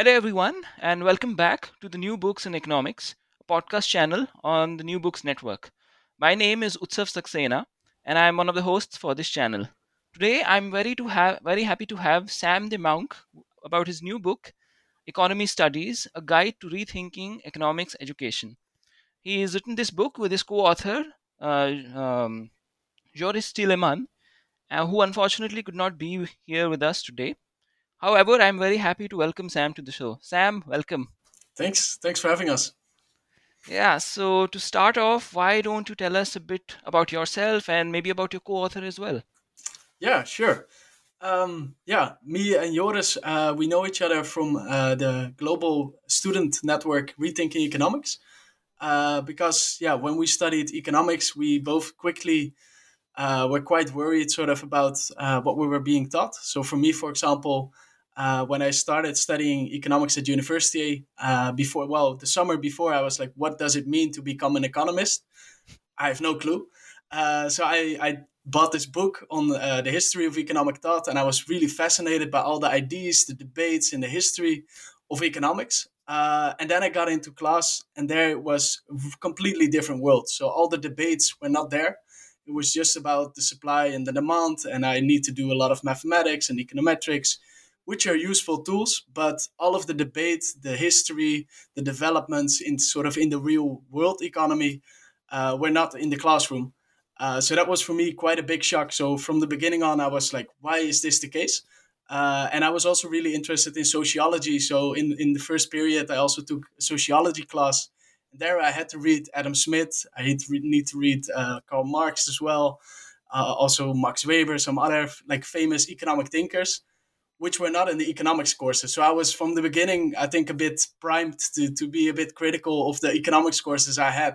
Hello, everyone, and welcome back to the New Books in Economics, podcast channel on the New Books Network. My name is Utsav Saxena, and I am one of the hosts for this channel. Today, I'm very to have very happy to have Sam de Muijnck about his new book, Economy Studies: A Guide to Rethinking Economics Education. He has written this book with his co-author uh, um, Joris Tieleman, uh, who unfortunately could not be here with us today. However, I'm very happy to welcome Sam to the show. Sam, welcome. Thanks. Thanks for having us. Yeah, so to start off, why don't you tell us a bit about yourself and maybe about your co author as well? Yeah, sure. Um, yeah, me and Joris, uh, we know each other from uh, the global student network Rethinking Economics. Uh, because, yeah, when we studied economics, we both quickly uh, were quite worried sort of about uh, what we were being taught. So, for me, for example, uh, when I started studying economics at university uh, before, well, the summer before, I was like, what does it mean to become an economist? I have no clue. Uh, so I, I, bought this book on uh, the history of economic thought, and I was really fascinated by all the ideas, the debates, and the history of economics. Uh, and then I got into class, and there was a completely different world. So all the debates were not there. It was just about the supply and the demand, and I need to do a lot of mathematics and econometrics which are useful tools, but all of the debate, the history, the developments in sort of in the real world economy uh, were not in the classroom. Uh, so that was for me quite a big shock. So from the beginning on, I was like, why is this the case? Uh, and I was also really interested in sociology. So in, in the first period, I also took a sociology class. There I had to read Adam Smith. I had to re- need to read uh, Karl Marx as well. Uh, also Max Weber, some other like famous economic thinkers which were not in the economics courses. So I was from the beginning, I think, a bit primed to, to be a bit critical of the economics courses I had.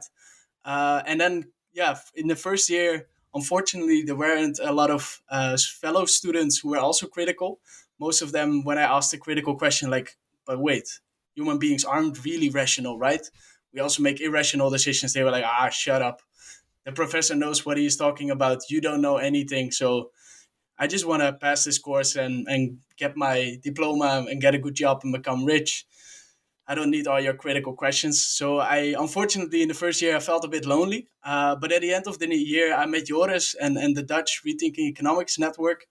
Uh, and then, yeah, in the first year, unfortunately, there weren't a lot of uh, fellow students who were also critical. Most of them, when I asked a critical question, like, but wait, human beings aren't really rational, right? We also make irrational decisions. They were like, ah, shut up. The professor knows what he's talking about. You don't know anything. So I just want to pass this course and, and get my diploma and get a good job and become rich. I don't need all your critical questions. So I, unfortunately, in the first year, I felt a bit lonely. Uh, but at the end of the year, I met Joris and, and the Dutch Rethinking Economics Network.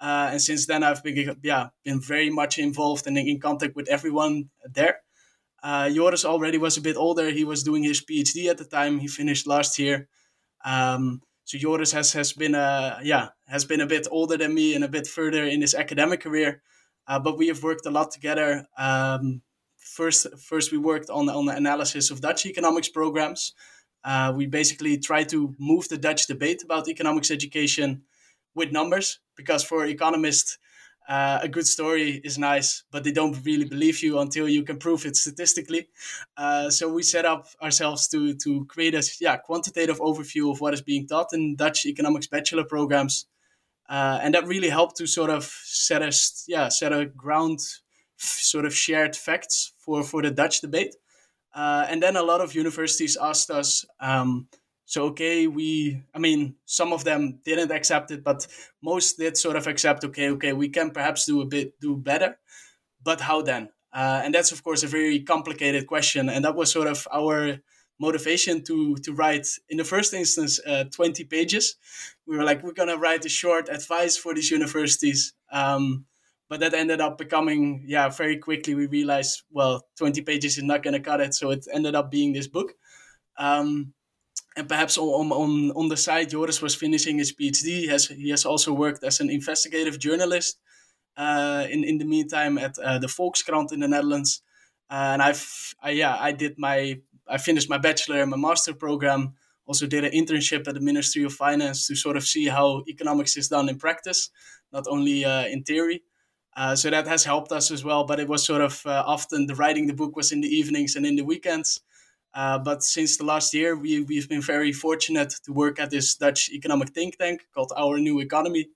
Uh, and since then, I've been yeah been very much involved and in contact with everyone there. Uh, Joris already was a bit older. He was doing his PhD at the time. He finished last year. Um, so Joris has has been a yeah has been a bit older than me and a bit further in his academic career, uh, but we have worked a lot together. Um, first, first we worked on on the analysis of Dutch economics programs. Uh, we basically try to move the Dutch debate about economics education with numbers because for economists uh, a good story is nice, but they don't really believe you until you can prove it statistically. Uh, so we set up ourselves to to create a yeah quantitative overview of what is being taught in Dutch economics bachelor programs, uh, and that really helped to sort of set a yeah set a ground sort of shared facts for for the Dutch debate. Uh, and then a lot of universities asked us. Um, so okay, we I mean some of them didn't accept it, but most did sort of accept. Okay, okay, we can perhaps do a bit do better, but how then? Uh, and that's of course a very complicated question, and that was sort of our motivation to to write in the first instance uh, 20 pages. We were like we're gonna write a short advice for these universities. Um, but that ended up becoming yeah very quickly we realized well 20 pages is not gonna cut it. So it ended up being this book. Um, and perhaps on, on, on the side, Joris was finishing his PhD. He has, he has also worked as an investigative journalist uh, in, in the meantime at uh, the Volkskrant in the Netherlands. Uh, and I've, I, yeah, I did my, I finished my bachelor and my master program. Also did an internship at the Ministry of Finance to sort of see how economics is done in practice, not only uh, in theory. Uh, so that has helped us as well. But it was sort of uh, often the writing the book was in the evenings and in the weekends. Uh, but since the last year, we, we've been very fortunate to work at this Dutch economic think tank called Our New Economy.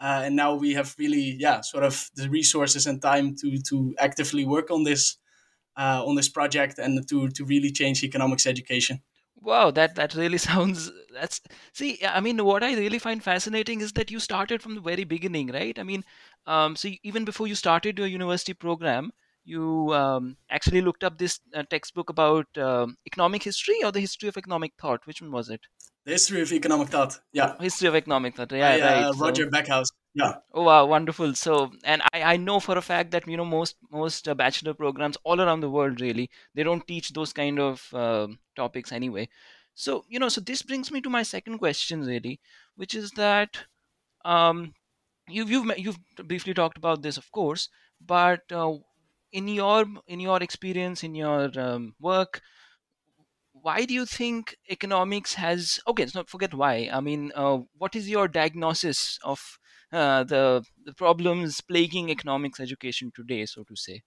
Uh, and now we have really, yeah, sort of the resources and time to to actively work on this uh, on this project and to to really change economics education. Wow, that that really sounds that's see, I mean, what I really find fascinating is that you started from the very beginning, right? I mean, um, so even before you started your university program, you um, actually looked up this uh, textbook about um, economic history or the history of economic thought. Which one was it? The history of economic thought. Yeah. History of economic thought. Yeah, right. uh, So- Roger Backhouse. Yeah. Oh wow, wonderful. So, and I, I know for a fact that you know most most uh, bachelor programs all around the world really they don't teach those kind of um topics anyway. So you know, so this brings me to my second question really, which is that um, you've you've you've briefly talked about this, of course, but uh, in your in your experience in your um, work, why do you think economics has okay let's not forget why i mean uh, what is your diagnosis of uh, the the problems plaguing economics education today so to say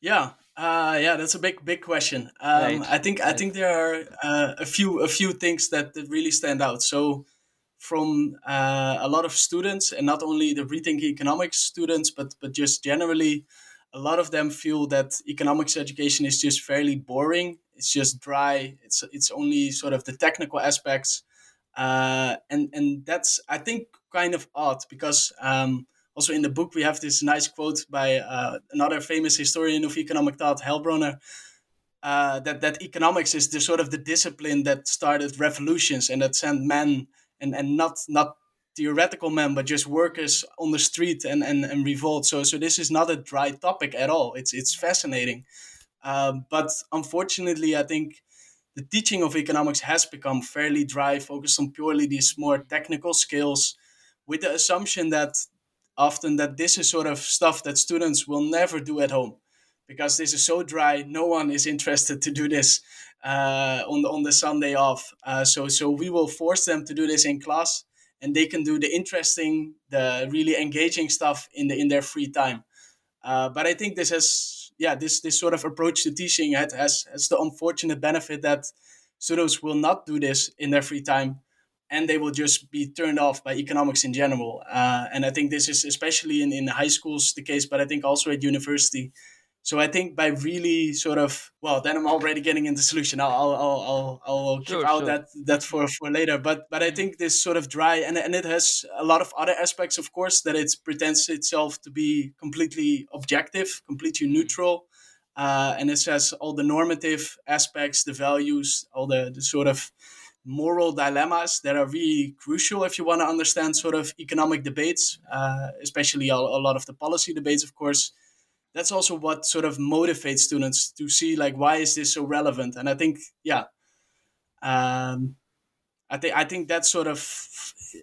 Yeah, uh, yeah, that's a big, big question. Um, Right, I think I think there are uh, a few a few things that, that really stand out. So, from uh, a lot of students, and not only the rethinking economics students, but but just generally, a lot of them feel that economics education is just fairly boring. It's just dry. It's it's only sort of the technical aspects, uh, and and that's I think kind of odd because. Um, also in the book we have this nice quote by uh, another famous historian of economic thought Heilbroner uh, that that economics is the sort of the discipline that started revolutions and that sent men and and not not theoretical men but just workers on the street and and, and revolt. So so this is not a dry topic at all. It's it's fascinating. Um, but unfortunately i think the teaching of economics has become fairly dry focused on purely these more technical skills with the assumption that often that this is sort of stuff that students will never do at home because this is so dry. No one is interested to do this uh, on the on the Sunday off. Uh, so so we will force them to do this in class, and they can do the interesting, the really engaging stuff in the in their free time. Uh, but I think this has yeah this this sort of approach to teaching has has, the unfortunate benefit that students will not do this in their free time and they will just be turned off by economics in general. Uh, and I think this is especially in, in high schools the case, but I think also at university. So I think by really sort of well, then I'm already getting into solution. I'll I'll I'll I'll, I'll keep Sure, out sure. that that for for later. But but I think this sort of dry and and it has a lot of other aspects, of course, that it pretends itself to be completely objective, completely neutral. Uh, and it has all the normative aspects, the values, all the, the sort of moral dilemmas that are really crucial if you want to understand sort of economic debates, uh, especially a, a lot of the policy debates, of course. That's also what sort of motivates students to see like why is this so relevant? And I think, yeah, um, I think I think that sort of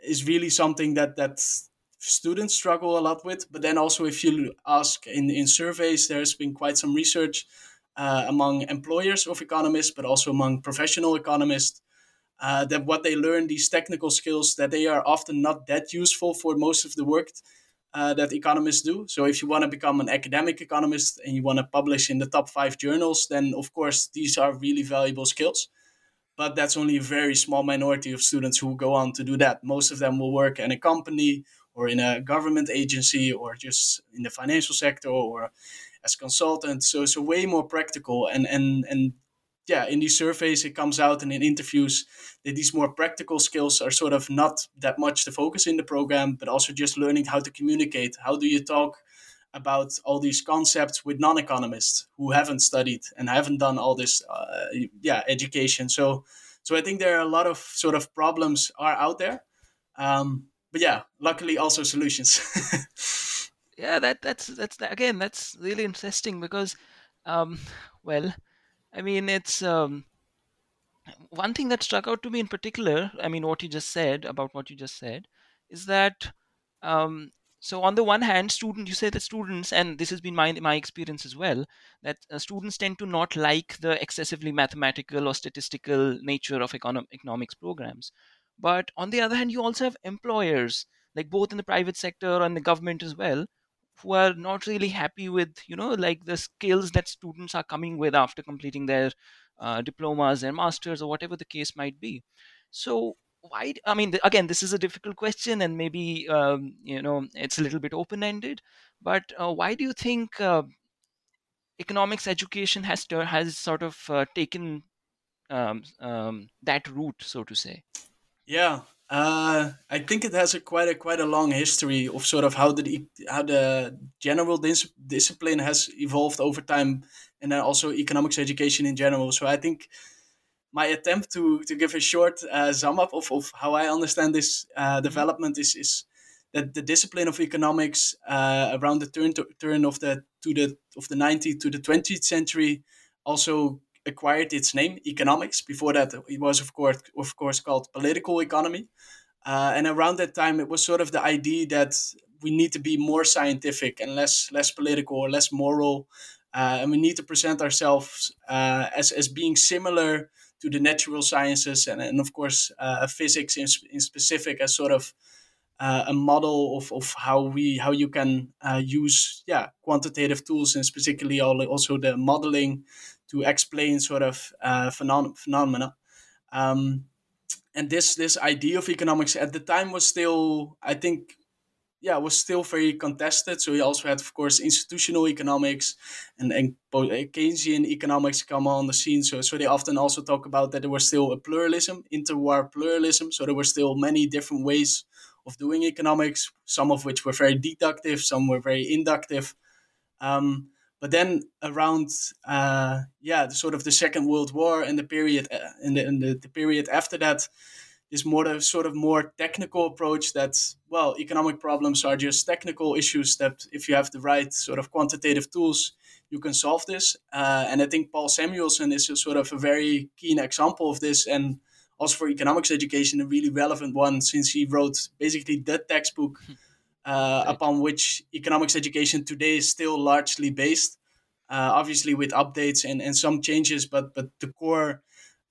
is really something that that students struggle a lot with. But then also, if you ask in in surveys, there's been quite some research uh, among employers of economists, but also among professional economists uh, that what they learn, these technical skills, that they are often not that useful for most of the work uh, that economists do. So if you want to become an academic economist and you want to publish in the top five journals, then of course these are really valuable skills. But that's only a very small minority of students who go on to do that. Most of them will work in a company or in a government agency or just in the financial sector or as consultants. So it's so way more practical and and and yeah, in these surveys, it comes out and in interviews that these more practical skills are sort of not that much the focus in the program, but also just learning how to communicate. How do you talk about all these concepts with non-economists who haven't studied and haven't done all this, uh, yeah, education. So, so I think there are a lot of sort of problems are out there, um, but yeah, luckily also solutions. yeah that that's that's again that's really interesting because um well i mean it's um one thing that struck out to me in particular i mean what you just said about what you just said is that um so on the one hand student you say that students and this has been my my experience as well that uh, students tend to not like the excessively mathematical or statistical nature of econo- economics programs. But on the other hand you also have employers like both in the private sector and the government as well who are not really happy with you know like the skills that students are coming with after completing their uh, diplomas their masters or whatever the case might be. So why i mean again this is a difficult question and maybe um, you know it's a little bit open ended but uh, why do you think uh, economics education has has sort of uh, taken um, um, that route so to say? Yeah uh, I think it has a quite a quite a long history of sort of how the how the general dis- discipline has evolved over time, and then also economics education in general. So I think my attempt to to give a short uh, sum up of, of how I understand this uh, mm-hmm. development is is that the discipline of economics uh, around the turn to, turn of the to the of the 19th to the 20th century also acquired its name economics. Before that it was of course of course called political economy. Uh, and around that time it was sort of the idea that we need to be more scientific and less less political or less moral. Uh, and we need to present ourselves uh, as, as being similar to the natural sciences and, and of course uh, physics in, in specific as sort of uh, a model of, of how we how you can uh, use yeah quantitative tools and particularly also the modeling to explain sort of uh, phenom- phenomena. Um, and this this idea of economics at the time was still, I think, yeah, was still very contested. So we also had, of course, institutional economics and, and Keynesian economics come on the scene. So, so they often also talk about that there was still a pluralism, interwar pluralism. So there were still many different ways of doing economics, some of which were very deductive, some were very inductive. Um, but then around uh, yeah, the sort of the Second World War and the period uh, in the in the, the period after that, is more the sort of more technical approach that well, economic problems are just technical issues that if you have the right sort of quantitative tools, you can solve this. Uh, and I think Paul Samuelson is a sort of a very keen example of this, and also for economics education, a really relevant one since he wrote basically the textbook. Hmm uh, upon which economics education today is still largely based. Uh, obviously, with updates and, and some changes, but but the core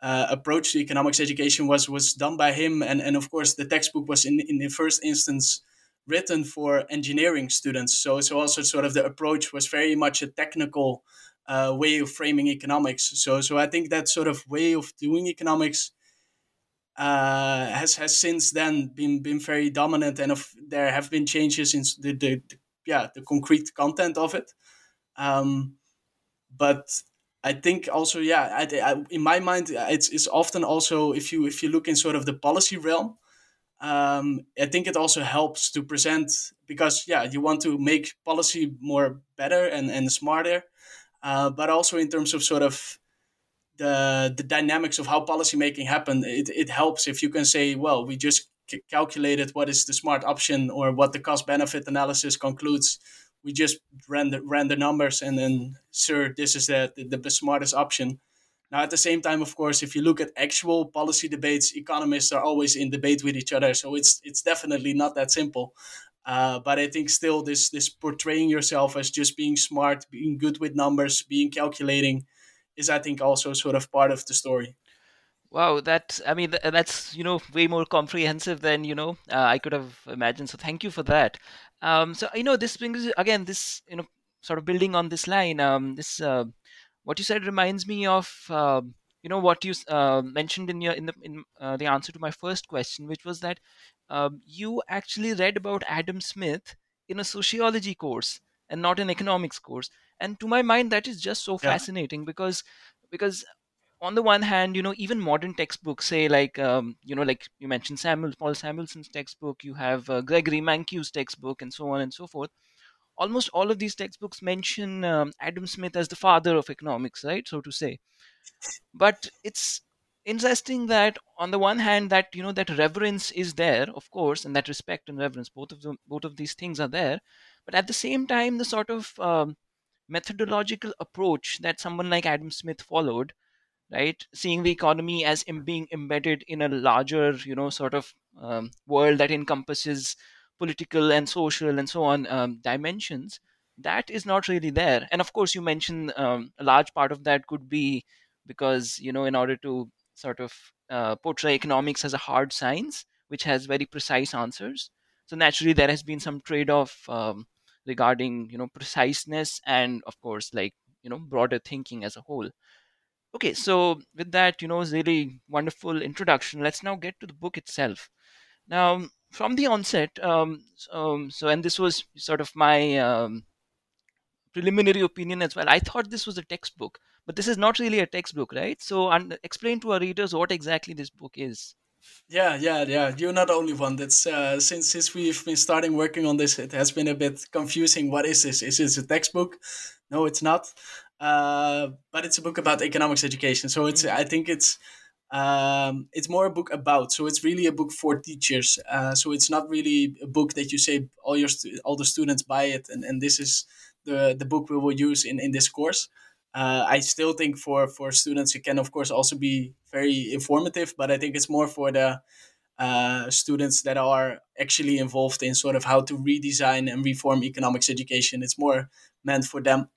uh, approach to economics education was was done by him, and and of course the textbook was in in the first instance written for engineering students. So so also sort of the approach was very much a technical uh, way of framing economics. So so I think that sort of way of doing economics uh, has has since then been been very dominant, and of, there have been changes in the, the, the yeah the concrete content of it. Um, but I think also yeah, I, I, in my mind, it's it's often also if you if you look in sort of the policy realm, um, I think it also helps to present because yeah, you want to make policy more better and and smarter, uh, but also in terms of sort of the the dynamics of how policymaking happen, it, it helps if you can say, well, we just c- calculated what is the smart option or what the cost benefit analysis concludes. We just ran the, ran the numbers and then, sir, this is the, the, the smartest option. Now, at the same time, of course, if you look at actual policy debates, economists are always in debate with each other. So it's it's definitely not that simple. Uh, but I think still this this portraying yourself as just being smart, being good with numbers, being calculating, is I think also sort of part of the story. Wow, that I mean that's you know way more comprehensive than you know uh, I could have imagined. So thank you for that. Um, so you know this brings again this you know sort of building on this line. Um, this uh, what you said reminds me of uh, you know what you uh, mentioned in your in the in uh, the answer to my first question, which was that um, you actually read about Adam Smith in a sociology course and not an economics course and to my mind that is just so yeah. fascinating because because on the one hand you know even modern textbooks say like um, you know like you mentioned samuel paul samuelson's textbook you have uh, gregory mankiw's textbook and so on and so forth. Almost all of these textbooks mention um, adam smith as the father of economics right so to say. But it's interesting that on the one hand that you know that reverence is there of course and that respect and reverence both of them both of these things are there. But at the same time the sort of um, methodological approach that someone like Adam Smith followed, right? Seeing the economy as being embedded in a larger, you know, sort of um, world that encompasses political and social and so on um, dimensions. That is not really there. And of course, you mentioned um, a large part of that could be because, you know, in order to sort of uh, portray economics as a hard science, which has very precise answers. so naturally there has been some trade-off um, regarding you know preciseness and of course like you know broader thinking as a whole. Okay so with that you know really wonderful introduction. Let's now get to the book itself. Now from the onset um, um, so and this was sort of my um, preliminary opinion as well. I thought this was a textbook but this is not really a textbook right? So un- explain to our readers what exactly this book is yeah, yeah, yeah. You're not the only one. That's uh, since since we've been starting working on this, it has been a bit confusing. What is this? Is this a textbook? No, it's not. Uh, but it's a book about economics education. So it's I think it's um, it's more a book about. So it's really a book for teachers. Uh, so it's not really a book that you say all your stu- all the students buy it and, and this is the the book we will use in in this course. Uh, I still think for for students it can of course also be very informative, but I think it's more for the uh, students that are actually involved in sort of how to redesign and reform economics education. It's more meant for them.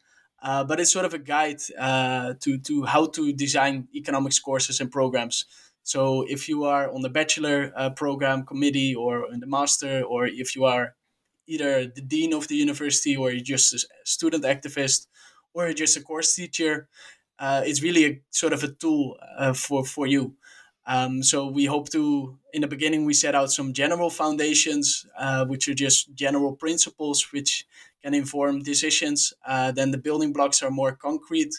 Uh, but it's sort of a guide uh, to, to how to design economics courses and programs. So if you are on the bachelor uh, program committee or in the master, or if you are either the dean of the university or you're just a student activist or just a course teacher, uh, it's really a sort of a tool uh, for, for you. Um, so we hope to, in the beginning, we set out some general foundations, uh, which are just general principles which can inform decisions. Uh, then the building blocks are more concrete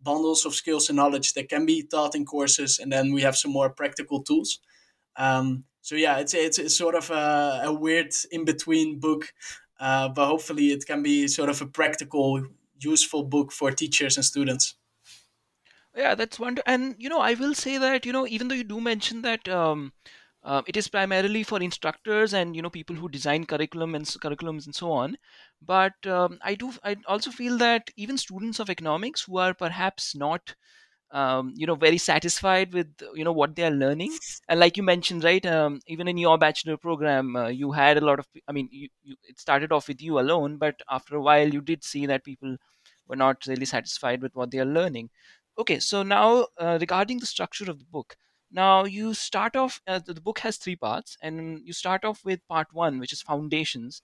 bundles of skills and knowledge that can be taught in courses, and then we have some more practical tools. Um, so yeah, it's, it's it's sort of a, a weird in between book, uh, but hopefully it can be sort of a practical, useful book for teachers and students. Yeah, that's one And you know, I will say that you know, even though you do mention that um, uh, it is primarily for instructors and you know people who design curriculum and curriculums and so on, but um, I do I also feel that even students of economics who are perhaps not um, you know very satisfied with you know what they are learning. And like you mentioned right um, even in your bachelor program uh, you had a lot of i mean you, you it started off with you alone but after a while you did see that people were not really satisfied with what they are learning. Okay so now uh, regarding the structure of the book now you start off uh, the the book has three parts and you start off with part one which is foundations.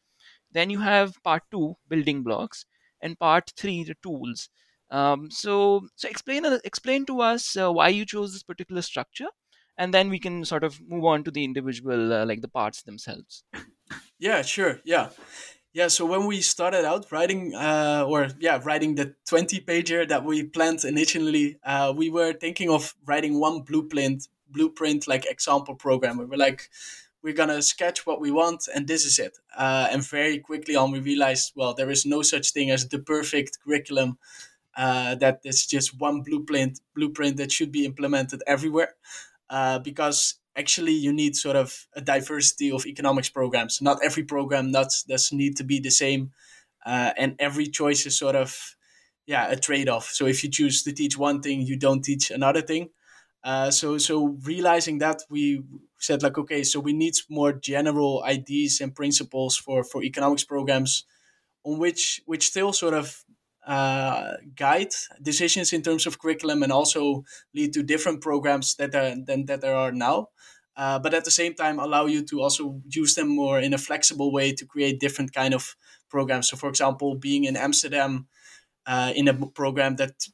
Then you have part two, building blocks, and part three, the tools. Um, so, so explain uh, explain to us uh, why you chose this particular structure, and then we can sort of move on to the individual, uh, like the parts themselves. Yeah, sure. Yeah. Yeah, so when we started out writing, uh, or yeah, writing the 20 pager that we planned initially, uh, we were thinking of writing one blueprint, blueprint like example program. We were like, we're gonna sketch what we want, and this is it. Uh, and very quickly on, we realized, well, there is no such thing as the perfect curriculum. Uh, that is just one blueprint, blueprint that should be implemented everywhere uh, because actually you need sort of a diversity of economics programs. Not every program does, does need to be the same, uh, and every choice is sort of yeah a trade off. So if you choose to teach one thing, you don't teach another thing. Uh, so so realizing that we said like okay, so we need more general ideas and principles for for economics programs on which which still sort of uh, guide decisions in terms of curriculum and also lead to different programs that are than that there are now. Uh, but at the same time, allow you to also use them more in a flexible way to create different kind of programs. So, for example, being in Amsterdam uh, in a program that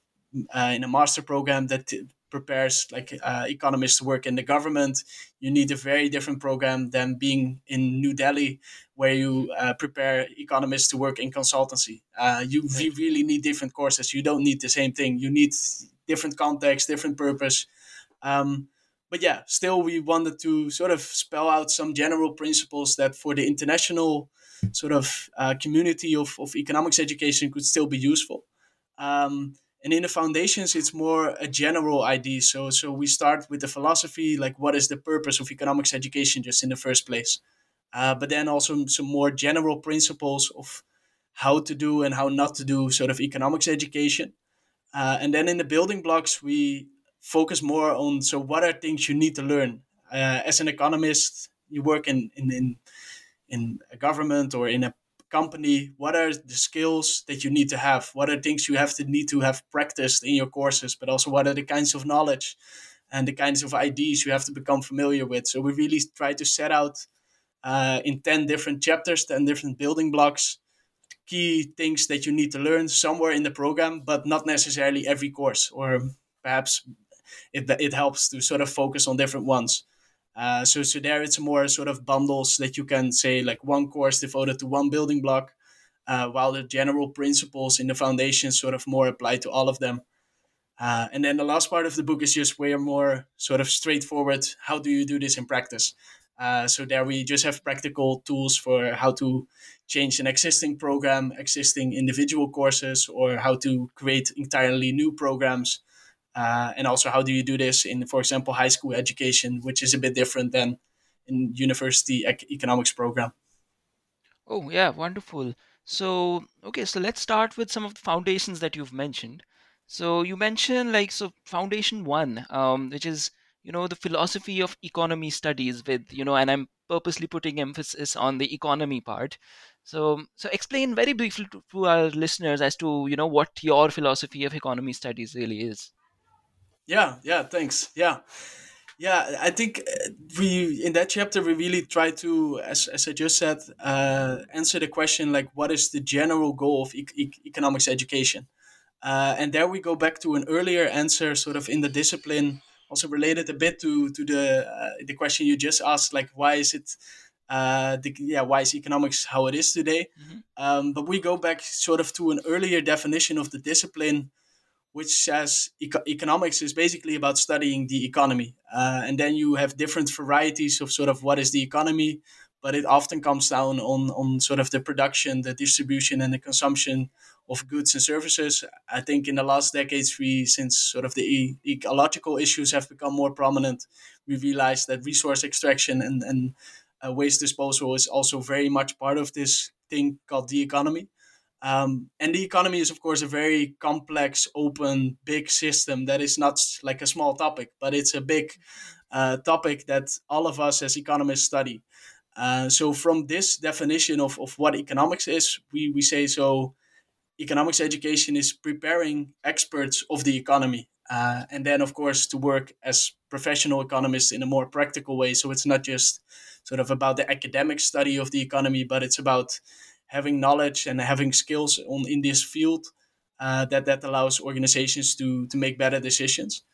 uh, in a master program that prepares like uh, economists to work in the government, you need a very different program than being in New Delhi, where you uh, prepare economists to work in consultancy. Uh, you re- really need different courses. You don't need the same thing. You need different context, different purpose. Um, but yeah, still, we wanted to sort of spell out some general principles that for the international sort of uh, community of, of economics education could still be useful. Um, and in the foundations, it's more a general idea. So, so we start with the philosophy, like what is the purpose of economics education, just in the first place. Uh, but then also some more general principles of how to do and how not to do sort of economics education. Uh, and then in the building blocks, we focus more on so what are things you need to learn uh, as an economist. You work in in in, in a government or in a company what are the skills that you need to have what are things you have to need to have practiced in your courses but also what are the kinds of knowledge and the kinds of ideas you have to become familiar with so we really try to set out uh, in 10 different chapters, 10 different building blocks, key things that you need to learn somewhere in the program, but not necessarily every course, or perhaps it, it helps to sort of focus on different ones. Uh, so, so there it's more sort of bundles that you can say like one course devoted to one building block, uh, while the general principles in the foundation sort of more apply to all of them. Uh, and then the last part of the book is just way more sort of straightforward. How do you do this in practice? Uh, so there we just have practical tools for how to change an existing program, existing individual courses, or how to create entirely new programs. Uh, and also how do you do this in, for example, high school education, which is a bit different than in university ec- economics program. Oh yeah, wonderful. So okay, so let's start with some of the foundations that you've mentioned. So you mentioned like so foundation one, um, which is you know the philosophy of economy studies with you know, and I'm purposely putting emphasis on the economy part. So so explain very briefly to, to our listeners as to you know what your philosophy of economy studies really is. Yeah, yeah, thanks. Yeah. Yeah, I think uh, we in that chapter we really try to, as, as I just said, uh, answer the question like, what is the general goal of e- e- economics education? Uh, and there we go back to an earlier answer, sort of in the discipline, also related a bit to to the uh, the question you just asked, like why is it, uh, the, yeah, why is economics how it is today? Mm-hmm. Um, but we go back sort of to an earlier definition of the discipline, which says eco- economics is basically about studying the economy, uh, and then you have different varieties of sort of what is the economy, but it often comes down on on sort of the production, the distribution, and the consumption of goods and services. I think in the last decades, we since sort of the ecological issues have become more prominent, we realized that resource extraction and and uh, waste disposal is also very much part of this thing called the economy. Um, and the economy is, of course, a very complex, open, big system that is not like a small topic, but it's a big uh, topic that all of us as economists study. Uh, so, from this definition of, of what economics is, we, we say so economics education is preparing experts of the economy. Uh, and then, of course, to work as professional economists in a more practical way. So it's not just sort of about the academic study of the economy, but it's about having knowledge and having skills on in this field uh, that that allows organizations to to make better decisions.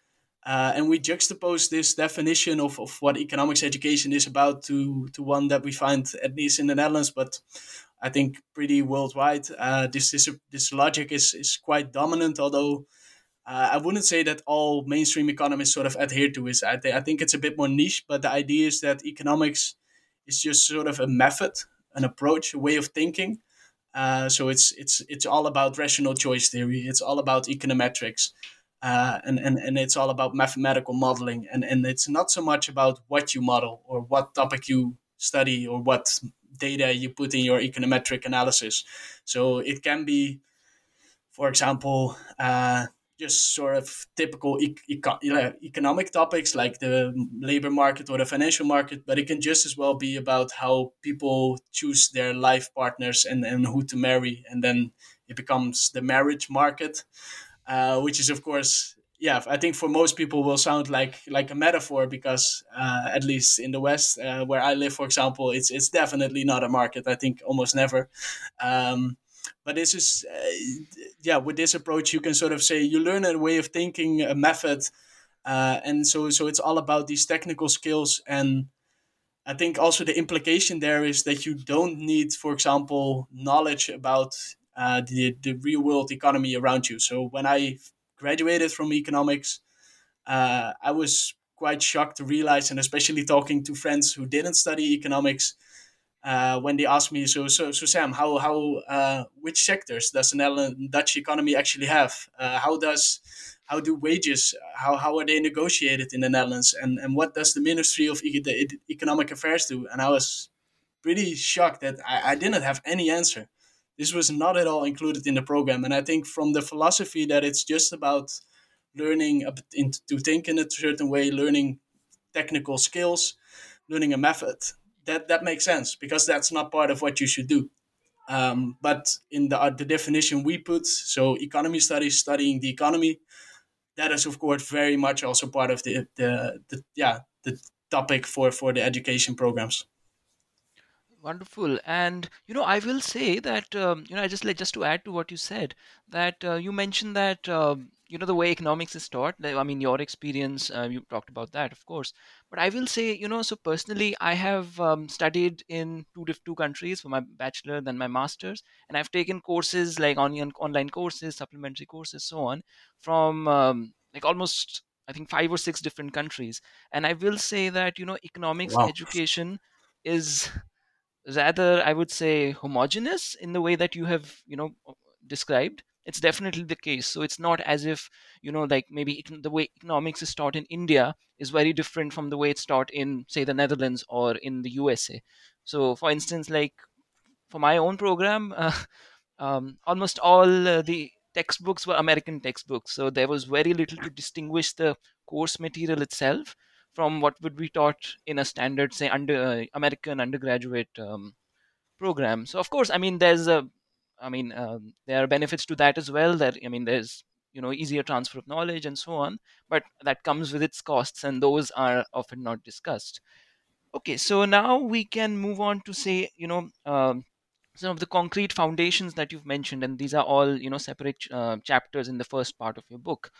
Uh, and we juxtapose this definition of, of what economics education is about to, to one that we find at least in the Netherlands, but I think pretty worldwide. Uh, this, this this logic is is quite dominant, although uh, I wouldn't say that all mainstream economists sort of adhere to it. I, th- I think it's a bit more niche, but the idea is that economics is just sort of a method, an approach, a way of thinking. Uh, so it's it's it's all about rational choice theory. It's all about econometrics, uh, and, and and it's all about mathematical modeling. And and it's not so much about what you model or what topic you study or what data you put in your econometric analysis. So it can be, for example, uh, just sort of typical e- eco- economic topics like the labor market or the financial market, but it can just as well be about how people choose their life partners and, and who to marry. And then it becomes the marriage market, uh, which is, of course, yeah, I think for most people will sound like like a metaphor because uh, at least in the West, uh, where I live, for example, it's it's definitely not a market. I think almost never. Um, but this is, uh, yeah, with this approach, you can sort of say you learn a way of thinking, a method, uh, and so so it's all about these technical skills. And I think also the implication there is that you don't need, for example, knowledge about uh, the the real world economy around you. So when I graduated from economics, uh, I was quite shocked to realize, and especially talking to friends who didn't study economics, uh, when they asked me, so so so Sam, how how uh, which sectors does the Netherlands Dutch economy actually have? Uh, how does how do wages how, how are they negotiated in the Netherlands, and and what does the Ministry of e- the Economic Affairs do? And I was pretty shocked that I, I didn't have any answer. This was not at all included in the program. And I think from the philosophy that it's just about learning to think in a certain way, learning technical skills, learning a method, that, that makes sense because that's not part of what you should do. Um, but in the, uh, the definition we put, so economy studies, studying the economy, that is of course very much also part of the, the, the yeah the topic for, for the education programs. Wonderful. And you know, I will say that um, you know, I just like just to add to what you said that uh, you mentioned that um, you know the way economics is taught. I mean, your experience, uh, you talked about that, of course. But I will say, you know, so personally, I have um, studied in two two countries for my bachelor, then my master's, and I've taken courses like online online courses, supplementary courses, so on, from um, like almost I think five or six different countries. And I will say that you know, economics Wow. education is rather i would say homogeneous in the way that you have you know described it's definitely the case. So it's not as if you know like maybe the way economics is taught in india is very different from the way it's taught in say the netherlands or in the usa so for instance like for my own program uh, um, almost all uh, the textbooks were american textbooks. So there was very little to distinguish the course material itself from what would be taught in a standard say under uh, american undergraduate um, program. So of course i mean there's a i mean um, there are benefits to that as well that i mean there's you know easier transfer of knowledge and so on but that comes with its costs and those are often not discussed. Okay so now we can move on to say you know um, some of the concrete foundations that you've mentioned and these are all you know separate uh, chapters in the first part of your book.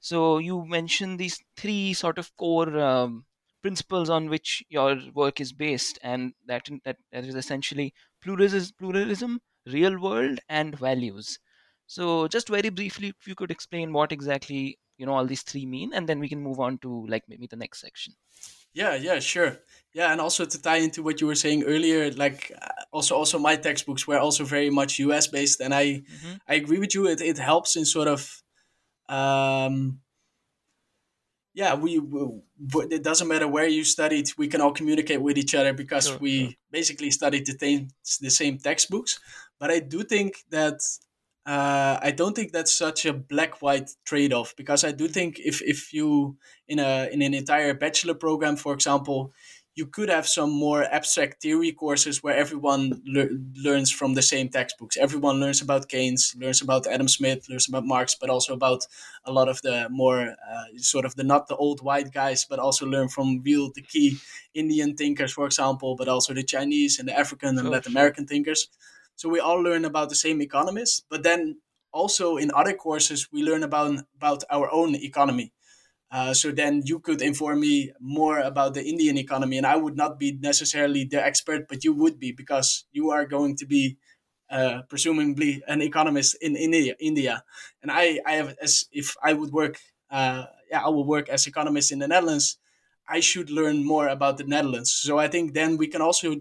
So you mentioned these three sort of core um, principles on which your work is based, and that that, that is essentially pluralism, pluralism, real world, and values. So just very briefly, if you could explain what exactly you know all these three mean, and then we can move on to like maybe the next section. Yeah, yeah, sure. Yeah, and also to tie into what you were saying earlier, like uh, also also my textbooks were also very much US based, and I hmm I agree with you. It it helps in sort of um, yeah we, we it doesn't matter where you studied we can all communicate with each other because Sure, sure. we basically studied the same the same textbooks but i do think that uh, i don't think that's such a black white trade-off because i do think if if you in a in an entire bachelor program for example you could have some more abstract theory courses where everyone lear learns from the same textbooks. Everyone learns about Keynes, learns about Adam Smith, learns about Marx, but also about a lot of the more uh, sort of the not the old white guys, but also learn from real the key Indian thinkers, for example, but also the Chinese and the African and Sure, Latin. American thinkers. So we all learn about the same economists, but then also in other courses we learn about about our own economy uh, so then you could inform me more about the Indian economy, and I would not be necessarily the expert, but you would be because you are going to be uh, presumably an economist in India. India, and I, I have as if I would work, uh, yeah, I will work as economist in the Netherlands. I should learn more about the Netherlands. So I think then we can also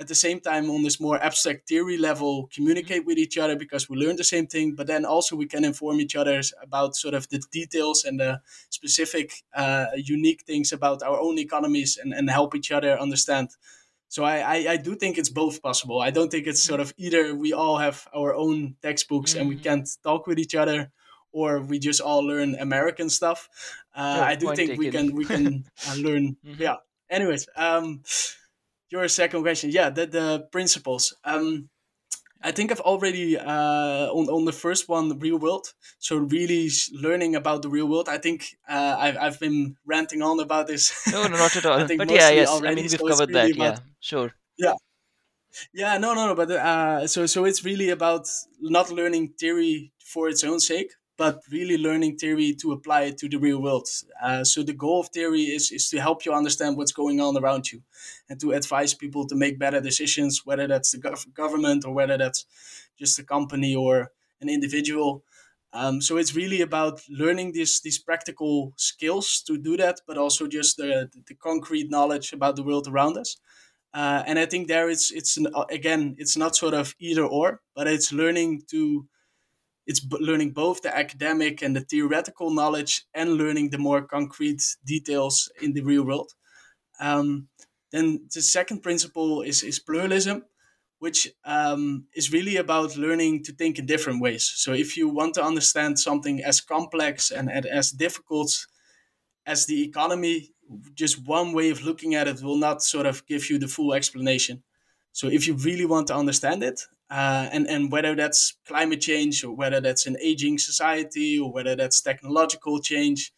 at the same time on this more abstract theory level communicate with each other because we learn the same thing but then also we can inform each other about sort of the details and the specific uh, unique things about our own economies and, and help each other understand. So I, I, I do think it's both possible. I don't think it's sort of either we all have our own textbooks and we hmm can't talk with each other or we just all learn american stuff. Uh, i do think we can we can uh, learn hmm yeah. Anyways um your second question, yeah, the the principles. Um, I think I've already uh, on on the first one, the real world. So really learning about the real world. I think uh, I've I've been ranting on about this. No, no, not at all. I think But yeah, yes. I already. mean, we've So covered really that. about Yeah, sure. yeah yeah no no no but uh, so so it's really about not learning theory for its own sake but really learning theory to apply it to the real world. Uh, so the goal of theory is is to help you understand what's going on around you and to advise people to make better decisions whether that's the gov- government or whether that's just a company or an individual. Um, so it's really about learning these these practical skills to do that but also just the, the concrete knowledge about the world around us. Uh, and I think there it's it's an, again it's not sort of either or, but it's learning to it's b- learning both the academic and the theoretical knowledge and learning the more concrete details in the real world. Um, then the second principle is is pluralism, which um, is really about learning to think in different ways. So if you want to understand something as complex and, and as difficult as the economy, just one way of looking at it will not sort of give you the full explanation. So if you really want to understand it, uh, and and whether that's climate change or whether that's an aging society or whether that's technological change,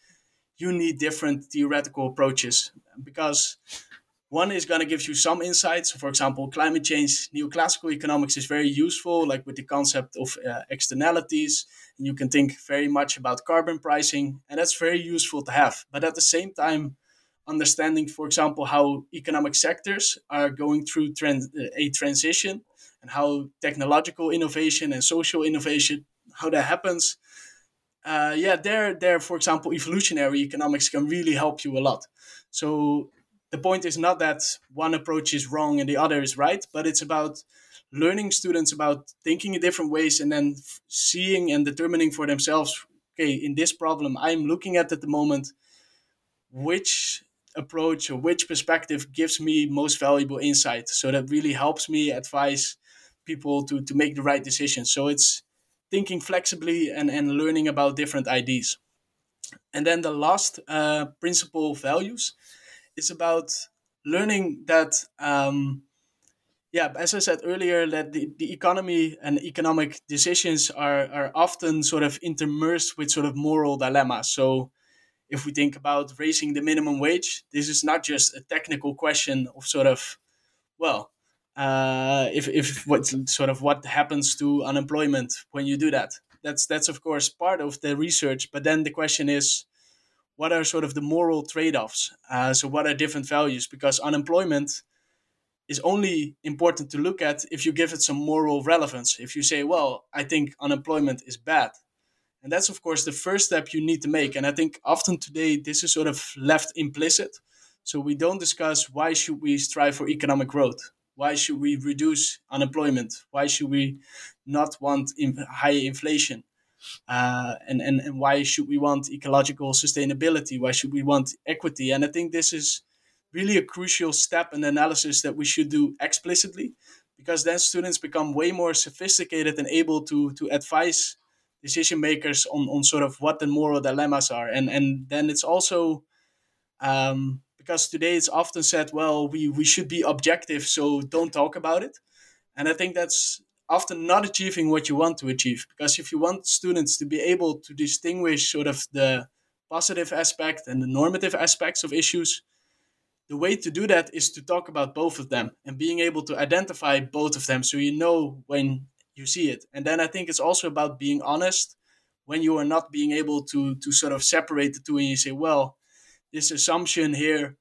you need different theoretical approaches because one is going to give you some insights. For example, climate change, neoclassical economics is very useful, like with the concept of uh, externalities. You can think very much about carbon pricing, and that's very useful to have. But at the same time, understanding, for example, how economic sectors are going through trans- a transition and how technological innovation and social innovation, how that happens. Uh, yeah, there, there, for example, evolutionary economics can really help you a lot. So the point is not that one approach is wrong and the other is right, but it's about learning students about thinking in different ways and then seeing and determining for themselves okay in this problem i'm looking at at the moment which approach or which perspective gives me most valuable insight. So that really helps me advise people to to make the right decisions. So it's thinking flexibly and and learning about different ideas. And then the last uh, principle values is about learning that um, yeah as i said earlier that the, the economy and economic decisions are, are often sort of intermersed with sort of moral dilemmas. So if we think about raising the minimum wage this is not just a technical question of sort of well uh, if, if what sort of what happens to unemployment when you do that. That's that's of course part of the research but then the question is what are sort of the moral trade-offs? Uh, so what are different values? Because unemployment is only important to look at if you give it some moral relevance. If you say well i think unemployment is bad and that's of course the first step you need to make. And i think often today this is sort of left implicit. So we don't discuss why should we strive for economic growth? Why should we reduce unemployment? Why should we not want in high inflation? Uh, and, and, and why should we want ecological sustainability? Why should we want equity? And I think this is really a crucial step the analysis that we should do explicitly because then students become way more sophisticated and able to, to advise decision makers on, on sort of what the moral dilemmas are. And, and then it's also um, because today it's often said, well, we, we should be objective, so don't talk about it. And I think that's often not achieving what you want to achieve. Because if you want students to be able to distinguish sort of the positive aspect and the normative aspects of issues, the way to do that is to talk about both of them and being able to identify both of them so you know when you see it. And then I think it's also about being honest when you are not being able to to sort of separate the two and you say, well, this assumption here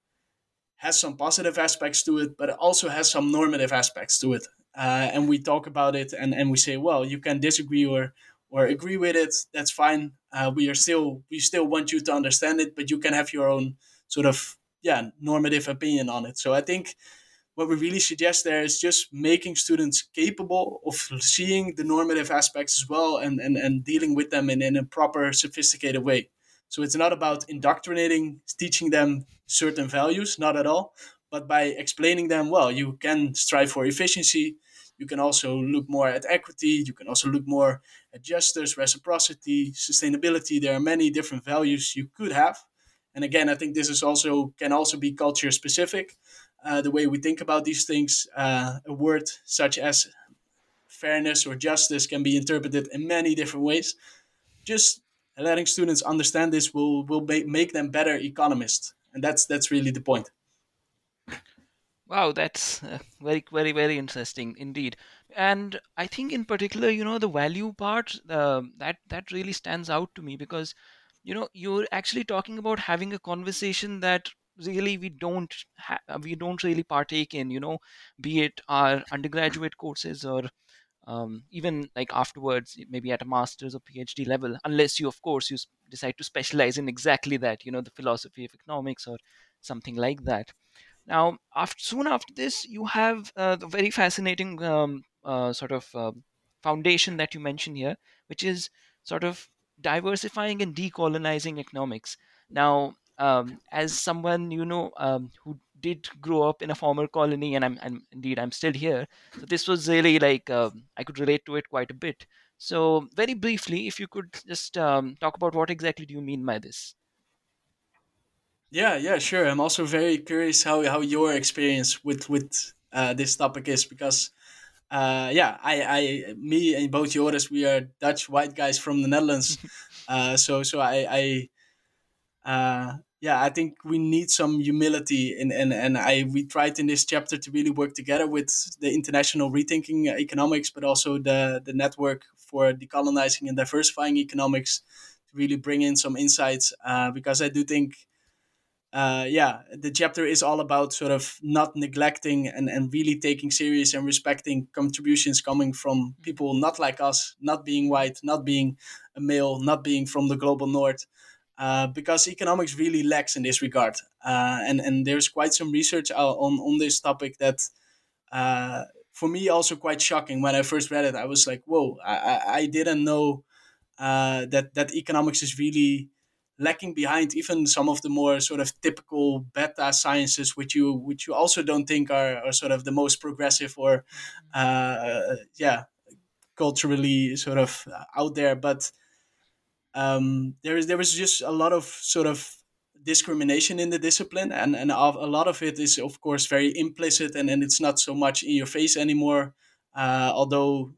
has some positive aspects to it, but it also has some normative aspects to it. Uh, and we talk about it and, and we say well you can disagree or or agree with it. That's fine. Uh, we are still we still want you to understand it but you can have your own sort of yeah normative opinion on it. So i think what we really suggest there is just making students capable of seeing the normative aspects as well and, and, and dealing with them in, in a proper sophisticated way so it's not about indoctrinating teaching them certain values not at all but by explaining them well you can strive for efficiency you can also look more at equity. You can also look more at justice, reciprocity, sustainability. There are many different values you could have. And again, I think this is also can also be culture specific. Uh, the way we think about these things, uh, a word such as fairness or justice can be interpreted in many different ways. Just letting students understand this will will make them better economists, and that's that's really the point. Wow, that's uh, very, very, very interesting indeed. And I think, in particular, you know, the value part uh, that that really stands out to me because, you know, you're actually talking about having a conversation that really we don't ha- we don't really partake in. You know, be it our undergraduate courses or um, even like afterwards, maybe at a master's or PhD level, unless you, of course, you decide to specialize in exactly that. You know, the philosophy of economics or something like that. Now, after, soon after this, you have uh, the very fascinating um, uh, sort of uh, foundation that you mentioned here, which is sort of diversifying and decolonizing economics. Now, um, as someone you know um, who did grow up in a former colony, and I'm, I'm indeed I'm still here, so this was really like um, I could relate to it quite a bit. So, very briefly, if you could just um, talk about what exactly do you mean by this? Yeah, yeah, sure. I'm also very curious how, how your experience with with uh, this topic is because, uh, yeah, I, I, me and both Joris, we are Dutch white guys from the Netherlands, uh, so so I, I uh, yeah, I think we need some humility, and and and I we tried in this chapter to really work together with the international rethinking economics, but also the the network for decolonizing and diversifying economics to really bring in some insights uh, because I do think. Uh, yeah, the chapter is all about sort of not neglecting and, and really taking serious and respecting contributions coming from people not like us, not being white, not being a male, not being from the global north, uh, because economics really lacks in this regard. Uh, and, and there's quite some research on, on this topic that uh, for me also quite shocking when I first read it. I was like, whoa, I, I didn't know uh, that that economics is really lacking behind even some of the more sort of typical beta sciences, which you which you also don't think are, are sort of the most progressive or uh, yeah culturally sort of out there. But um, there is there was just a lot of sort of discrimination in the discipline and, and a lot of it is of course very implicit and, and it's not so much in your face anymore uh, although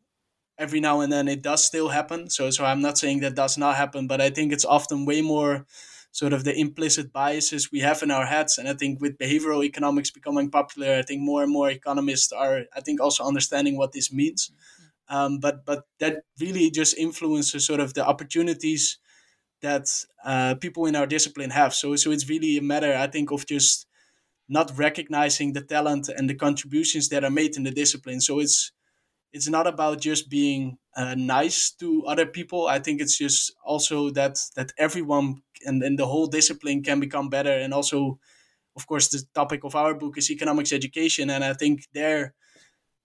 every now and then it does still happen. So so i'm not saying that does not happen but i think it's often way more sort of the implicit biases we have in our heads. And i think with behavioral economics becoming popular i think more and more economists are i think also understanding what this means um, but but that really just influences sort of the opportunities that uh, people in our discipline have. So so it's really a matter, I think, of just not recognizing the talent and the contributions that are made in the discipline. So it's it's not about just being uh, nice to other people. I think it's just also that that everyone and, and the whole discipline can become better. And also, of course, the topic of our book is economics education, and I think there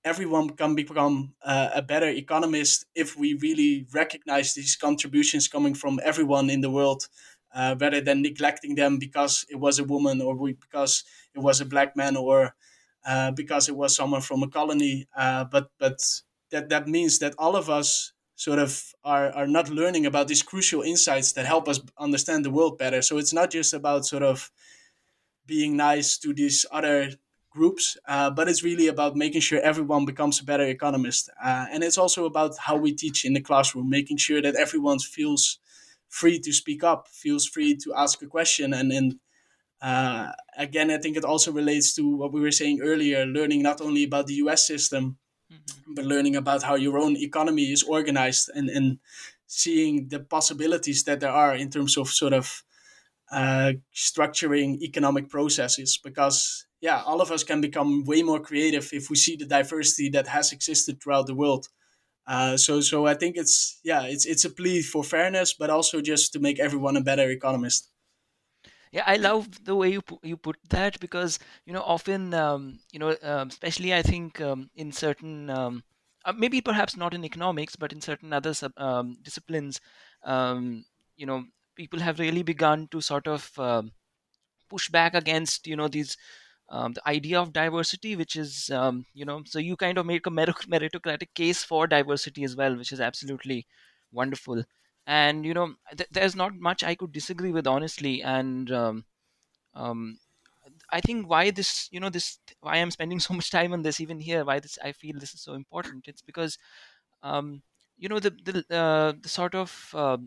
everyone can become uh, a better economist if we really recognize these contributions coming from everyone in the world uh, rather than neglecting them because it was a woman or we, because it was a black man or uh, because it was someone from a colony. Uh, but but that that means that all of us sort of are, are not learning about these crucial insights that help us understand the world better. So it's not just about sort of being nice to these other groups, uh, but it's really about making sure everyone becomes a better economist. Uh, and it's also about how we teach in the classroom, making sure that everyone feels free to speak up, feels free to ask a question. And then, uh, again, I think it also relates to what we were saying earlier learning not only about the US system, mm-hmm. but learning about how your own economy is organized and, and seeing the possibilities that there are in terms of sort of uh, structuring economic processes because yeah, all of us can become way more creative if we see the diversity that has existed throughout the world. Uh, so, so I think it's yeah, it's it's a plea for fairness, but also just to make everyone a better economist. Yeah, I love the way you pu- you put that because you know often um, you know um, especially I think um, in certain um, uh, maybe perhaps not in economics, but in certain other sub, um, disciplines, um, you know, people have really begun to sort of push back against you know these um, the idea of diversity, which is, um, you know, so you kind of make a meritocratic case for diversity as well, which is absolutely wonderful. And, you know, th- there's not much I could disagree with, honestly. And um, um, I think why this, you know, this, why I'm spending so much time on this, even here, why this, I feel this is so important. It's because, um, you know, the, the, uh, the sort of, uh,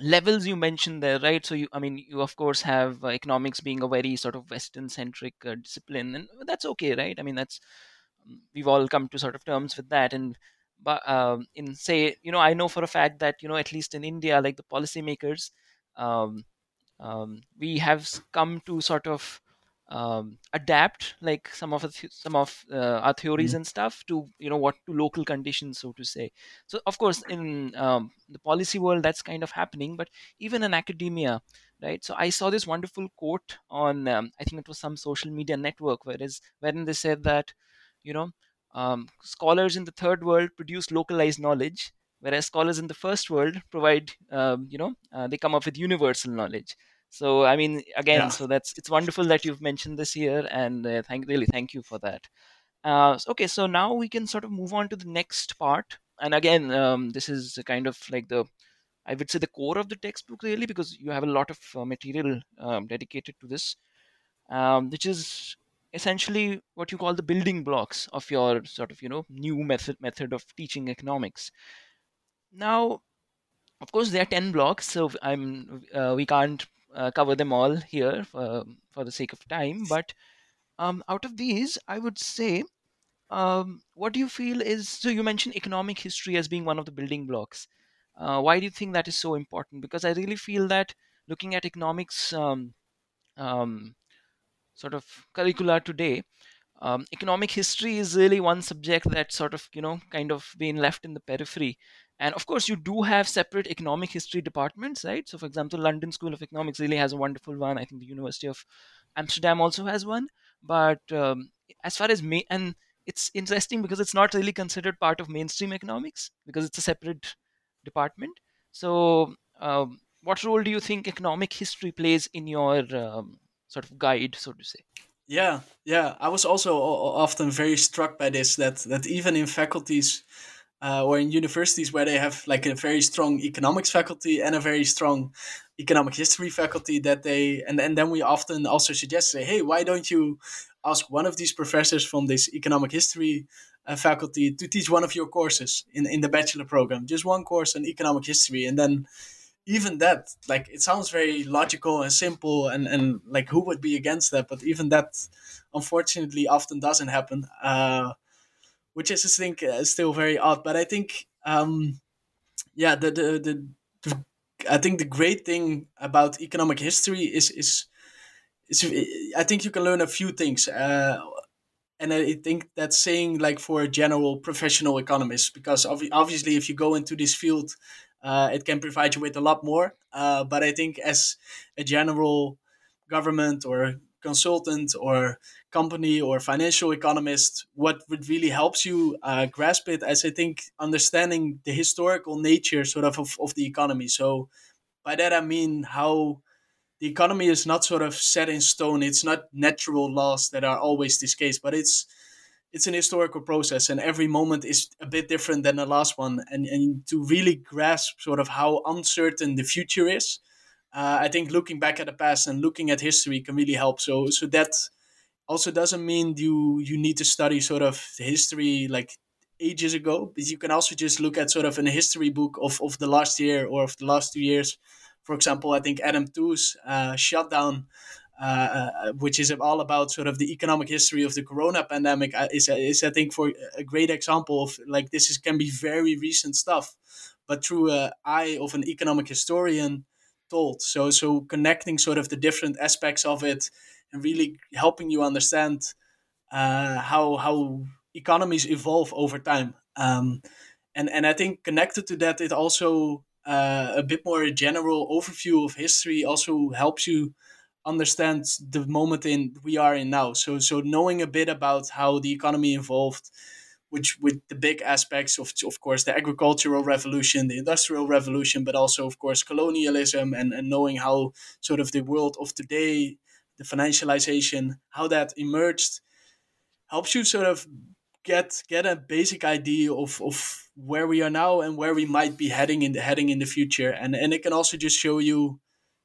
levels you mentioned there right? So you i mean you of course have uh, economics being a very sort of western centric uh, discipline and that's okay right? I mean that's um, we've all come to sort of terms with that and but um, in say you know i know for a fact that you know at least in india like the policymakers um, um, we have come to sort of um, adapt like some of th- some of uh, our theories mm-hmm. and stuff to you know what to local conditions so to say. So of course in um, the policy world that's kind of happening but even in academia right? So i saw this wonderful quote on um, i think it was some social media network where is wherein they said that you know um, scholars in the third world produce localized knowledge whereas scholars in the first world provide um, you know uh, they come up with universal knowledge so i mean again yeah. so that's it's wonderful that you've mentioned this here and uh, thank really thank you for that. Uh, okay so now we can sort of move on to the next part. And again um, this is kind of like the i would say the core of the textbook really because you have a lot of uh, material um, dedicated to this um, which is essentially what you call the building blocks of your sort of you know new method method of teaching economics. Now of course there are 10 blocks so i'm uh, we can't uh, cover them all here for, for the sake of time. But um, out of these i would say um, what do you feel is so you mentioned economic history as being one of the building blocks. Uh, why do you think that is so important? Because i really feel that looking at economics um, um, sort of curricula today um, economic history is really one subject that sort of you know kind of been left in the periphery and of course you do have separate economic history departments right? So for example london school of economics really has a wonderful one. I think the university of amsterdam also has one. But um, as far as me and it's interesting because it's not really considered part of mainstream economics because it's a separate department. So um, what role do you think economic history plays in your um, sort of guide so to say? Yeah, yeah. I was also often very struck by this that that even in faculties uh, or in universities where they have like a very strong economics faculty and a very strong economic history faculty, that they and and then we often also suggest say, hey, why don't you ask one of these professors from this economic history uh, faculty to teach one of your courses in in the bachelor program, just one course on economic history, and then even that like it sounds very logical and simple and and like who would be against that? But even that unfortunately often doesn't happen. Uh which is i think uh, still very odd but i think um yeah the the, the the i think the great thing about economic history is is is i think you can learn a few things uh and I think that's saying like for a general professional economist because obvi- obviously if you go into this field uh, it can provide you with a lot more uh, but I think as a general government or consultant or company or financial economist what would really helps you uh, grasp it as I think understanding the historical nature sort of, of of the economy so by that I mean how the economy is not sort of set in stone. It's not natural laws that are always this case, but it's it's an historical process, and every moment is a bit different than the last one. And and to really grasp sort of how uncertain the future is, uh, I think looking back at the past and looking at history can really help. So so that also doesn't mean you you need to study sort of history like ages ago, but you can also just look at sort of in a history book of, of the last year or of the last two years for example, I think Adam Tooze uh, shutdown, uh, uh, which is all about sort of the economic history of the corona pandemic, uh, is, is I think for a great example of like this is can be very recent stuff, but through a eye of an economic historian told. So so connecting sort of the different aspects of it and really helping you understand uh, how how economies evolve over time. Um, and and I think connected to that, it also uh, a bit more general overview of history also helps you understand the moment in we are in now. So so knowing a bit about how the economy evolved, which with the big aspects of of course the agricultural revolution, the industrial revolution, but also of course colonialism and, and knowing how sort of the world of today, the financialization, how that emerged, helps you sort of get get a basic idea of, of where we are now and where we might be heading in the heading in the future. And and it can also just show you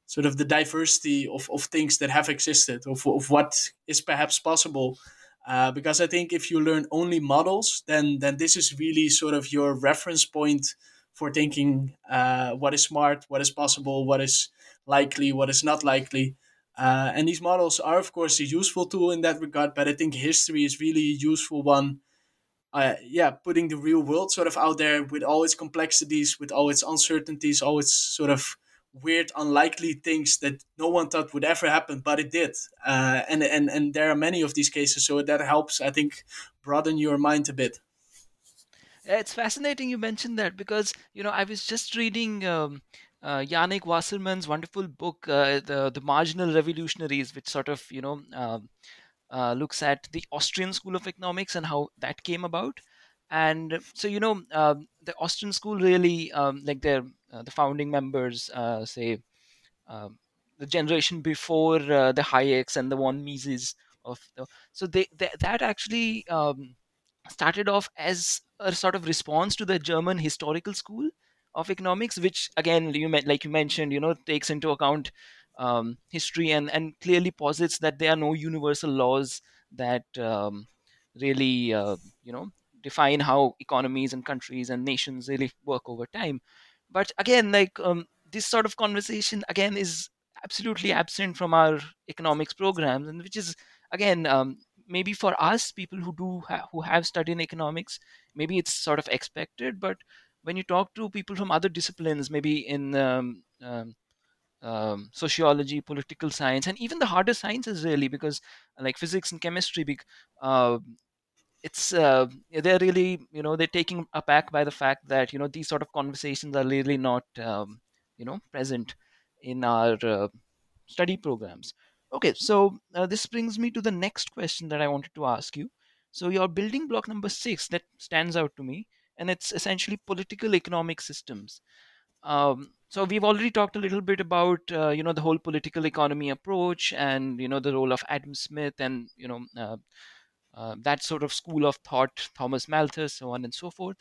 sort of the diversity of, of things that have existed of, of what is perhaps possible uh, because I think if you learn only models then then this is really sort of your reference point for thinking uh, what is smart what is possible what is likely what is not likely uh, and these models are, of course, a useful tool in that regard, but I think history is really a useful one. Uh, yeah, putting the real world sort of out there with all its complexities, with all its uncertainties, all its sort of weird, unlikely things that no one thought would ever happen, but it did. Uh, and and and there are many of these cases, so that helps, I think, broaden your mind a bit. it's fascinating you mentioned that because you know i was just reading um, uh, Janek Wasserman's wonderful book, uh, the the Marginal Revolutionaries, which sort of you know um, uh, looks at the Austrian school of economics and how that came about. And so you know um, the Austrian school really um, like their the founding members uh, say um, the generation before uh, the Hayeks and the von Mises of the, so they, they that actually um, started off as a sort of response to the German historical school of economics, which again, you men- like you mentioned, you know, takes into account um, history and and clearly posits that there are no universal laws that um, really, uh, you know, define how economies and countries and nations really work over time. But again, like um, this sort of conversation again is absolutely absent from our economics programs, and which is again um, maybe for us people who do ha- who have studied in economics, maybe it's sort of expected, but when you talk to people from other disciplines, maybe in um, um, um, sociology, political science, and even the harder sciences, really, because like physics and chemistry, uh, it's uh, they're really you know they're taking aback by the fact that you know these sort of conversations are really not um, you know present in our uh, study programs. Okay, so uh, this brings me to the next question that I wanted to ask you. So your building block number six that stands out to me, and it's essentially political economic systems. Um, so we've already talked a little bit about uh, you know the whole political economy approach and you know the role of Adam Smith and you know uh, uh, that sort of school of thought, Thomas Malthus, so on and so forth.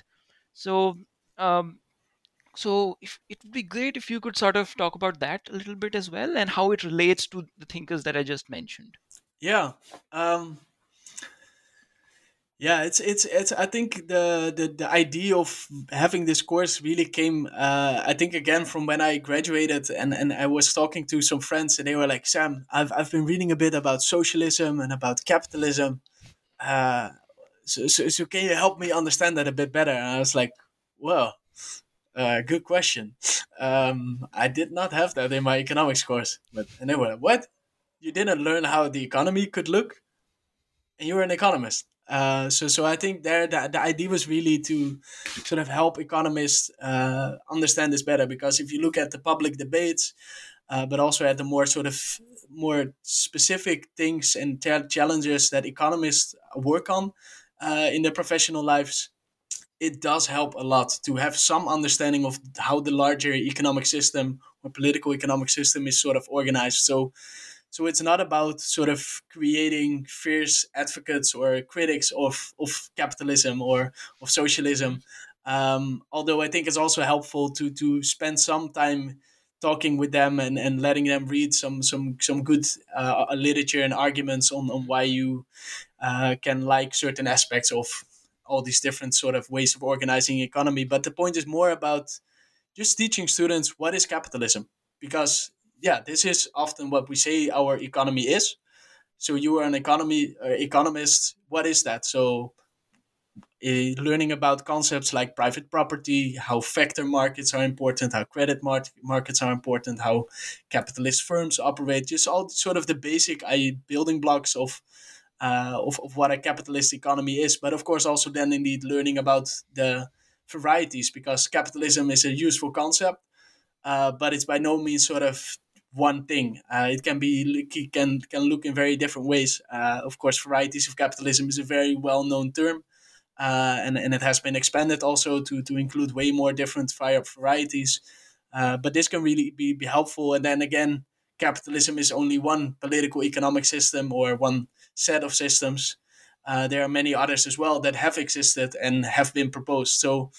So um, so if it would be great if you could sort of talk about that a little bit as well and how it relates to the thinkers that I just mentioned. Yeah. Um, yeah, it's it's it's. I think the the the idea of having this course really came. Uh, I think again from when I graduated, and and I was talking to some friends, and they were like, "Sam, I've I've been reading a bit about socialism and about capitalism. Uh, so, so so can you help me understand that a bit better?" And I was like, "Well, uh, good question. Um, I did not have that in my economics course, but and they were like, "What? You didn't learn how the economy could look, and you were an economist." Uh, so, so I think there the, the idea was really to sort of help economists uh, understand this better because if you look at the public debates, uh, but also at the more sort of more specific things and challenges that economists work on uh, in their professional lives, it does help a lot to have some understanding of how the larger economic system or political economic system is sort of organized. So so it's not about sort of creating fierce advocates or critics of, of capitalism or of socialism. Um, although I think it's also helpful to to spend some time talking with them and, and letting them read some some some good uh, literature and arguments on, on why you uh, can like certain aspects of all these different sort of ways of organizing economy. But the point is more about just teaching students what is capitalism because yeah, this is often what we say our economy is. So you are an economy uh, economist. What is that? So uh, learning about concepts like private property, how factor markets are important, how credit mar- markets are important, how capitalist firms operate, just all sort of the basic uh, building blocks of, uh, of, of what a capitalist economy is. But of course, also then indeed learning about the varieties because capitalism is a useful concept, but it's by no means sort of one thing. Uh, it can be it can can look in very different ways. Uh, of course, varieties of capitalism is a very well known term, uh, and and it has been expanded also to to include way more different fire varieties. Uh, but this can really be, be helpful. And then again, capitalism is only one political economic system or one set of systems. Uh, there are many others as well that have existed and have been proposed. So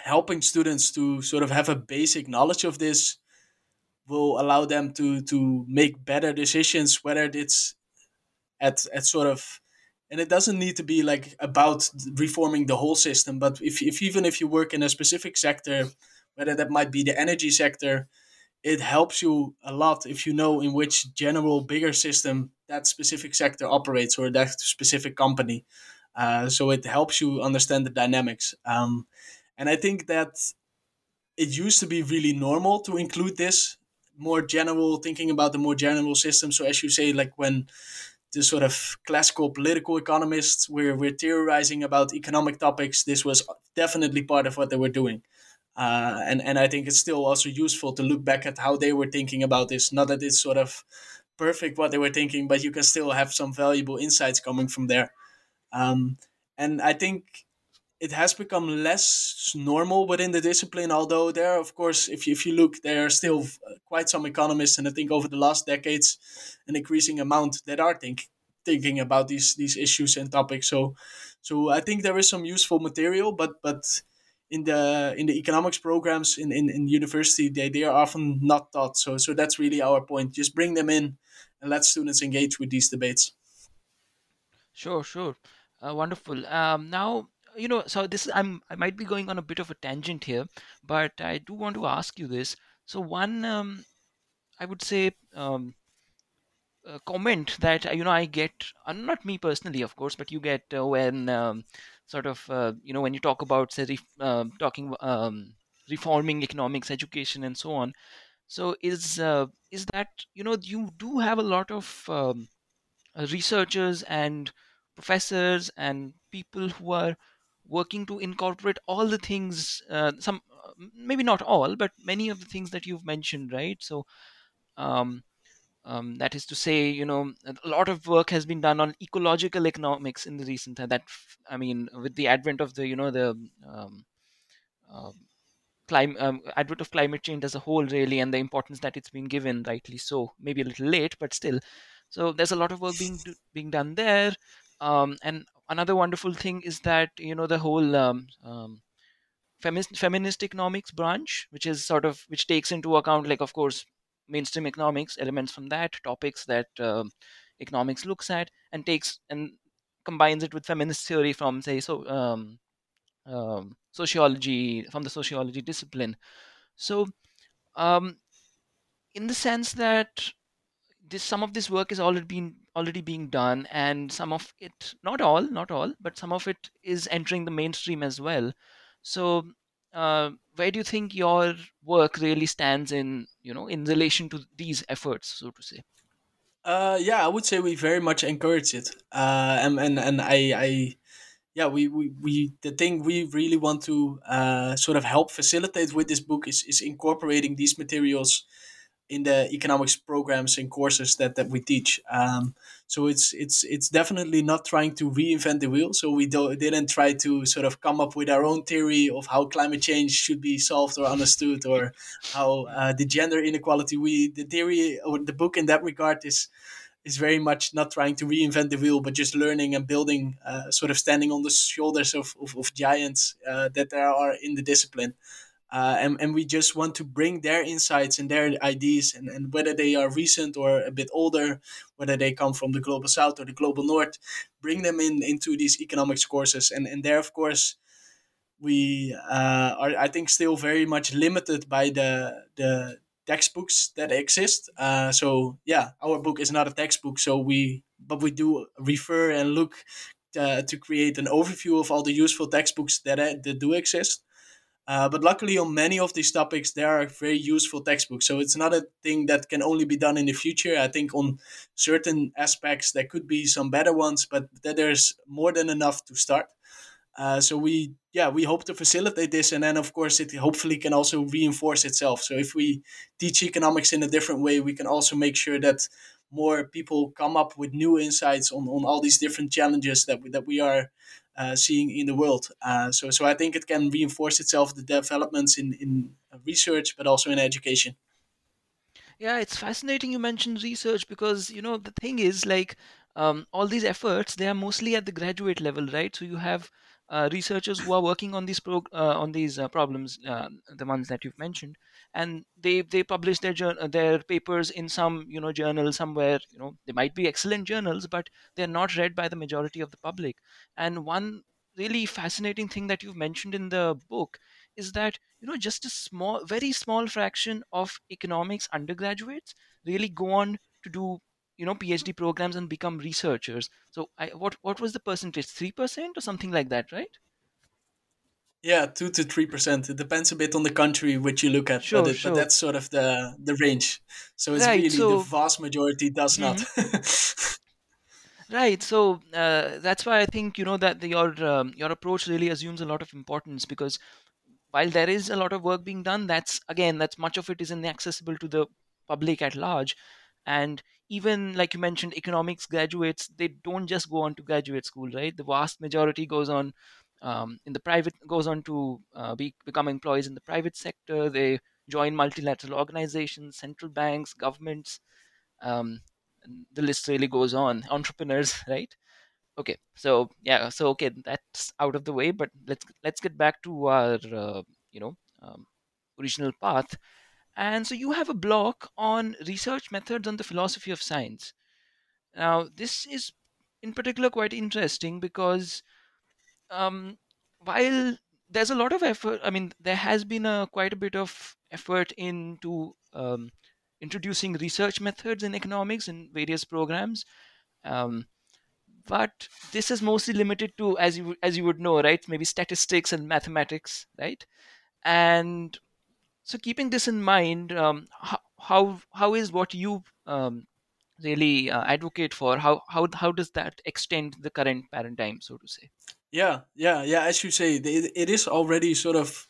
helping students to sort of have a basic knowledge of this will allow them to to make better decisions whether it's at at sort of and it doesn't need to be like about reforming the whole system but if, if even if you work in a specific sector whether that might be the energy sector it helps you a lot if you know in which general bigger system that specific sector operates or that specific company uh, so it helps you understand the dynamics um, and i think that it used to be really normal to include this more general thinking about the more general system. So as you say, like when the sort of classical political economists were, were theorizing about economic topics, this was definitely part of what they were doing. Uh, and, and I think it's still also useful to look back at how they were thinking about this. Not that it's sort of perfect what they were thinking, but you can still have some valuable insights coming from there. Um, and I think it has become less normal within the discipline. Although there, of course, if you, if you look, there are still quite some economists, and I think over the last decades, an increasing amount that are think, thinking about these these issues and topics. So, so I think there is some useful material, but but in the in the economics programs in, in, in university, they, they are often not taught. So so that's really our point. Just bring them in and let students engage with these debates. Sure, sure. Uh, wonderful. Um, now, you know so this i'm i might be going on a bit of a tangent here but i do want to ask you this so one um, I would say, um, comment that you know I get, uh, not me personally, of course, but you get uh, when um, sort of uh, you know when you talk about say ref- um, talking um, reforming economics, education, and so on. So is uh, is that you know you do have a lot of um, researchers and professors and people who are working to incorporate all the things uh, some maybe not all but many of the things that you've mentioned right? So um, um, that is to say you know a lot of work has been done on ecological economics in the recent time. That i mean with the advent of the you know the um, uh, climate um, advent of climate change as a whole really and the importance that it's been given rightly so maybe a little late but still. So there's a lot of work being being done there um, and another wonderful thing is that you know the whole um, um, feminist, feminist economics branch which is sort of which takes into account like of course mainstream economics elements from that topics that um, economics looks at and takes and combines it with feminist theory from say so um, um, sociology from the sociology discipline. So um, in the sense that this some of this work is already being already being done and some of it not all not all but some of it is entering the mainstream as well. So uh, where do you think your work really stands in you know in relation to these efforts so to say? Uh, yeah i would say we very much encourage it. Uh, and, and and i i yeah we, we we the thing we really want to uh, sort of help facilitate with this book is is incorporating these materials in the economics programs and courses that, that we teach. Um, so it's it's it's definitely not trying to reinvent the wheel. So we do, didn't try to sort of come up with our own theory of how climate change should be solved or understood, or how uh, the gender inequality. We the theory or the book in that regard is is very much not trying to reinvent the wheel, but just learning and building, uh, sort of standing on the shoulders of, of, of giants uh, that there are in the discipline uh, and, and we just want to bring their insights and their ideas and, and whether they are recent or a bit older whether they come from the global south or the global north bring them in into these economics courses. And and there of course we uh, are i think still very much limited by the the textbooks that exist. Uh, so yeah our book is not a textbook. So we but we do refer and look uh, to create an overview of all the useful textbooks that, that do exist uh, but luckily, on many of these topics, there are very useful textbooks. So it's not a thing that can only be done in the future. I think on certain aspects, there could be some better ones, but there's more than enough to start. Uh, so we, yeah, we hope to facilitate this, and then of course it hopefully can also reinforce itself. So if we teach economics in a different way, we can also make sure that more people come up with new insights on, on all these different challenges that we, that we are seeing in the world. Uh, so, so I think it can reinforce itself the developments in in research, but also in education. Yeah, it's fascinating you mentioned research because you know the thing is like um, all these efforts they are mostly at the graduate level, right? So you have uh, researchers who are working on these pro- uh, on these uh, problems, uh, the ones that you've mentioned, and they they publish their jour- their papers in some you know journal somewhere. You know they might be excellent journals, but they're not read by the majority of the public. And one really fascinating thing that you've mentioned in the book is that you know just a small, very small fraction of economics undergraduates really go on to do you know phd programs and become researchers so I, what what was the percentage 3% or something like that right yeah 2 to 3% it depends a bit on the country which you look at sure, but, it, sure. but that's sort of the the range. So it's right, really so, the vast majority does mm-hmm. not right so uh, that's why i think you know that the, your um, your approach really assumes a lot of importance because while there is a lot of work being done that's again that's much of it is inaccessible to the public at large. And even like you mentioned economics graduates they don't just go on to graduate school right? The vast majority goes on um, in the private goes on to uh, be, become employees in the private sector. They join multilateral organizations central banks governments um, the list really goes on. Entrepreneurs right? Okay so yeah so okay that's out of the way but let's let's get back to our uh, you know um, original path. And so you have a block on research methods on the philosophy of science. Now, this is in particular quite interesting because um, while there's a lot of effort, I mean, there has been a quite a bit of effort into um, introducing research methods in economics in various programs. Um, but this is mostly limited to, as you as you would know, right? Maybe statistics and mathematics, right? And so, keeping this in mind, um, how, how how is what you um, really uh, advocate for? How how how does that extend the current paradigm, so to say? Yeah, yeah, yeah. As you say, it, it is already sort of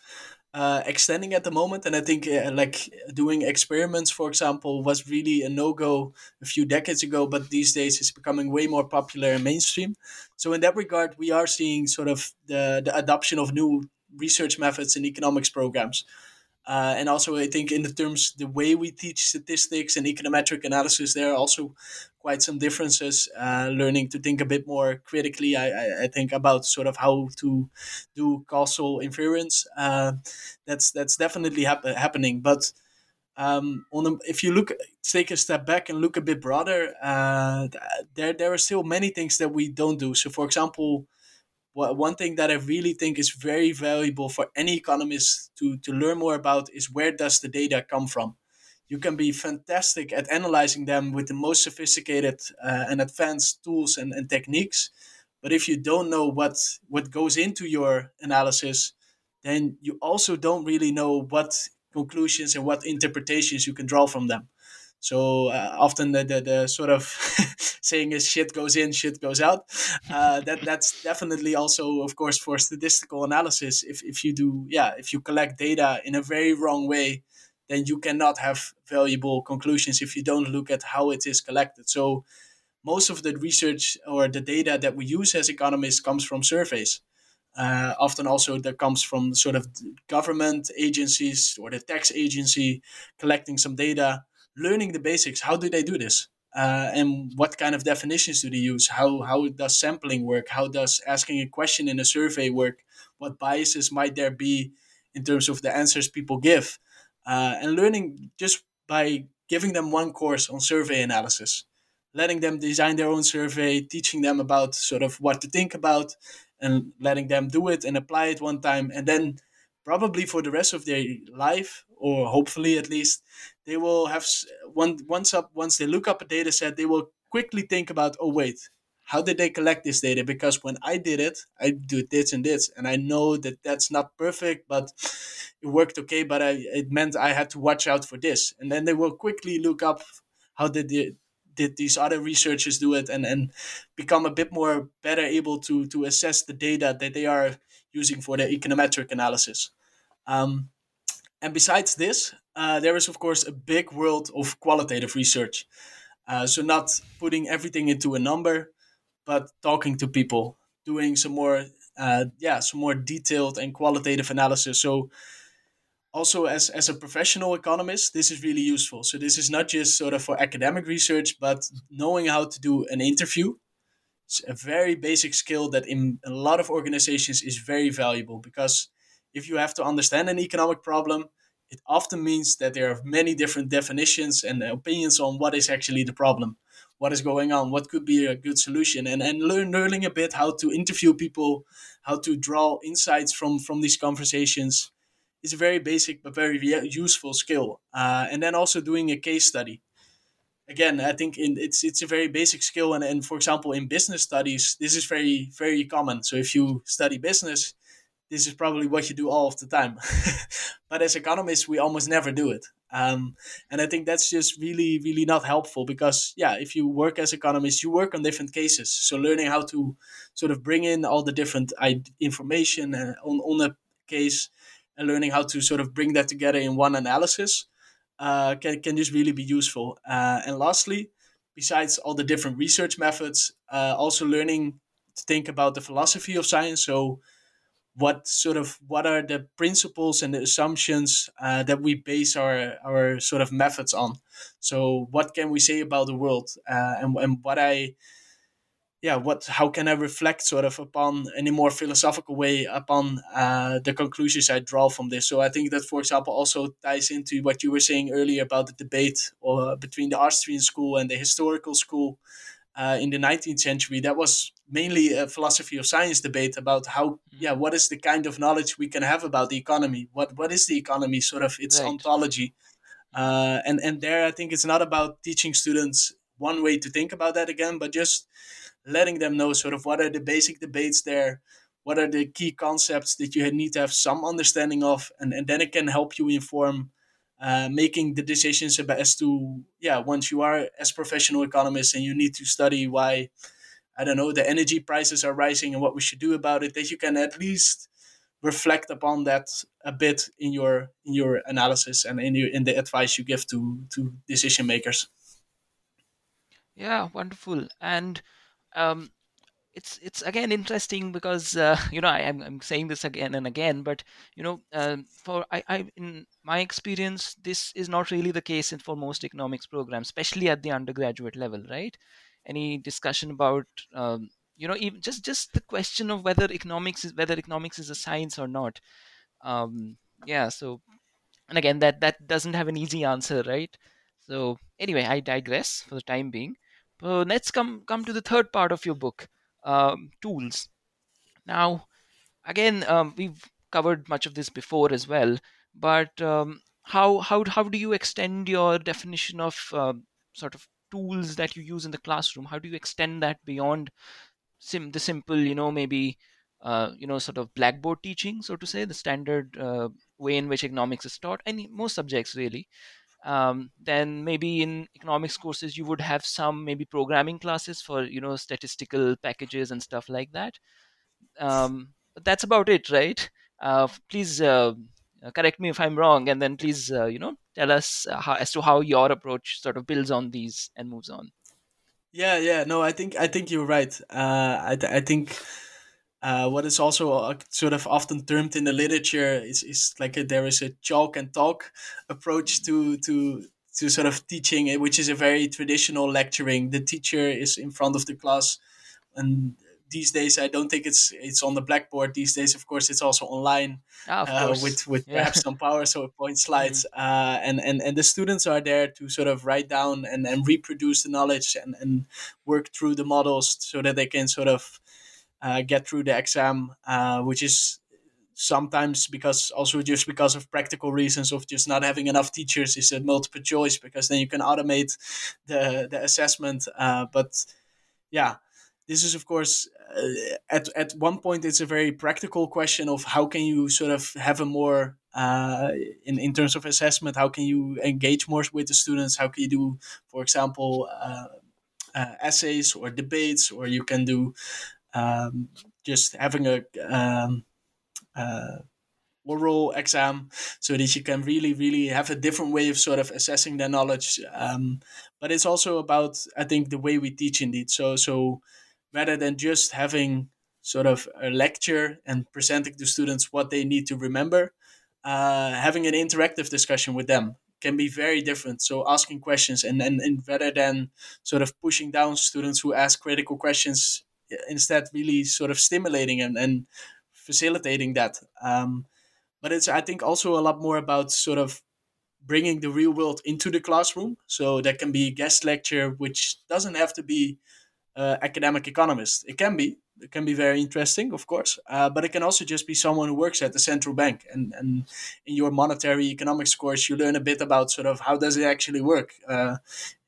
uh, extending at the moment, and I think uh, like doing experiments, for example, was really a no go a few decades ago, but these days it's becoming way more popular and mainstream. So in that regard, we are seeing sort of the the adoption of new research methods in economics programs. Uh, and also, I think in the terms the way we teach statistics and econometric analysis, there are also quite some differences. Uh, learning to think a bit more critically, I, I, I, think about sort of how to do causal inference. Uh, that's that's definitely hap- happening. But um, on if you look, take a step back and look a bit broader, uh, there there are still many things that we don't do. So, for example one thing that I really think is very valuable for any economist to, to learn more about is where does the data come from? You can be fantastic at analyzing them with the most sophisticated uh, and advanced tools and, and techniques. But if you don't know what, what goes into your analysis, then you also don't really know what conclusions and what interpretations you can draw from them. So uh, often the, the, the, sort of saying is shit goes in, shit goes out. Uh, that that's definitely also, of course, for statistical analysis. If if you do, yeah, if you collect data in a very wrong way, then you cannot have valuable conclusions if you don't look at how it is collected. So most of the research or the data that we use as economists comes from surveys. Uh, often also that comes from sort of government agencies or the tax agency collecting some data learning the basics. How do they do this? Uh, and what kind of definitions do they use? How how does sampling work? How does asking a question in a survey work? What biases might there be in terms of the answers people give? Uh, and learning just by giving them one course on survey analysis, letting them design their own survey, teaching them about sort of what to think about, and letting them do it and apply it one time, and then probably for the rest of their life, or hopefully at least, they will have one once up once they look up a data set, they will quickly think about, oh wait, how did they collect this data? Because when I did it, I do this and this, and I know that that's not perfect, but it worked okay. But I, it meant I had to watch out for this, and then they will quickly look up how did the did these other researchers do it, and and become a bit more better able to to assess the data that they are using for their econometric analysis. Um, and besides this, uh, there is of course a big world of qualitative research. Uh, so not putting everything into a number, but talking to people, doing some more, uh, yeah, some more detailed and qualitative analysis. So also as as a professional economist, this is really useful. So this is not just sort of for academic research, but knowing how to do an interview. It's a very basic skill that in a lot of organizations is very valuable because if you have to understand an economic problem, it often means that there are many different definitions and opinions on what is actually the problem, what is going on, what could be a good solution, and and learn learning a bit how to interview people, how to draw insights from from these conversations is a very basic but very useful skill. Uh, and then also doing a case study. Again, I think in, it's it's a very basic skill, and, and for example, in business studies, this is very very common. So if you study business, this is probably what you do all of the time. but as economists, we almost never do it. Um, and I think that's just really, really not helpful because, yeah, if you work as economists, you work on different cases. So learning how to sort of bring in all the different information uh, on, on a case and learning how to sort of bring that together in one analysis uh, can, can just really be useful. Uh, and lastly, besides all the different research methods, uh, also learning to think about the philosophy of science. So what sort of what are the principles and the assumptions uh, that we base our our sort of methods on? So what can we say about the world? Uh, and, and what i yeah what how can i reflect sort of upon in a more philosophical way upon uh, the conclusions i draw from this? So i think that for example also ties into what you were saying earlier about the debate or uh, between the austrian school and the historical school uh, in the 19th century. That was mainly a philosophy of science debate about how mm-hmm. yeah what is the kind of knowledge we can have about the economy what what is the economy sort of its right. ontology Uh, and and there, I think it's not about teaching students one way to think about that again, but just letting them know sort of what are the basic debates there, what are the key concepts that you need to have some understanding of, and, and then it can help you inform uh, making the decisions about as to yeah once you are as professional economists and you need to study why I don't know the energy prices are rising and what we should do about it that you can at least reflect upon that a bit in your in your analysis and in your in the advice you give to to decision makers. Yeah, wonderful. And um, it's it's again interesting because uh, you know I, am I'm saying this again and again, but you know um, for I, I in my experience this is not really the case in, for most economics programs, especially at the undergraduate level, right? Any discussion about um, you know even just just the question of whether economics is whether economics is a science or not. Um, yeah, so and again that that doesn't have an easy answer, right? So anyway, I digress for the time being. But let's come come to the third part of your book um, tools. Now, again, um, we've covered much of this before as well, but um, how how how do you extend your definition of uh, sort of tools that you use in the classroom? How do you extend that beyond sim the simple, you know, maybe uh, you know, sort of blackboard teaching, so to say, the standard uh, way in which economics is taught, and most subjects really. Um, then maybe in economics courses you would have some maybe programming classes for you know statistical packages and stuff like that. Um, but that's about it right? Uh, please uh, correct me if i'm wrong and then please uh, you know tell us uh, how, as to how your approach sort of builds on these and moves on. Yeah yeah. No i think i think you're right. Uh, I, I think uh, what is also uh, sort of often termed in the literature is, is like a, there is a chalk and talk approach to to to sort of teaching, eh, which is a very traditional lecturing. The teacher is in front of the class, and these days I don't think it's it's on the blackboard. These days, of course, it's also online ah, uh, with with yeah. perhaps some PowerPoint slides, mm-hmm. uh, and and and the students are there to sort of write down and, and reproduce the knowledge and and work through the models so that they can sort of uh, get through the exam, uh, which is sometimes because also just because of practical reasons of just not having enough teachers is a multiple choice because then you can automate the the assessment. Uh, but yeah, this is of course uh, at at one point it's a very practical question of how can you sort of have a more uh, in in terms of assessment how can you engage more with the students? How can you do for example uh, uh, essays or debates or you can do um, just having a um, uh, oral exam so that you can really really have a different way of sort of assessing their knowledge um, but it's also about i think the way we teach indeed. So so rather than just having sort of a lecture and presenting to students what they need to remember uh, having an interactive discussion with them can be very different so asking questions and, and, and rather than sort of pushing down students who ask critical questions instead really sort of stimulating and, and facilitating that. Um, but it's I think also a lot more about sort of bringing the real world into the classroom. So that can be guest lecture, which doesn't have to be uh, academic economist. It can be. It can be very interesting, of course, uh, but it can also just be someone who works at the central bank. And, and in your monetary economics course, you learn a bit about sort of how does it actually work. Uh,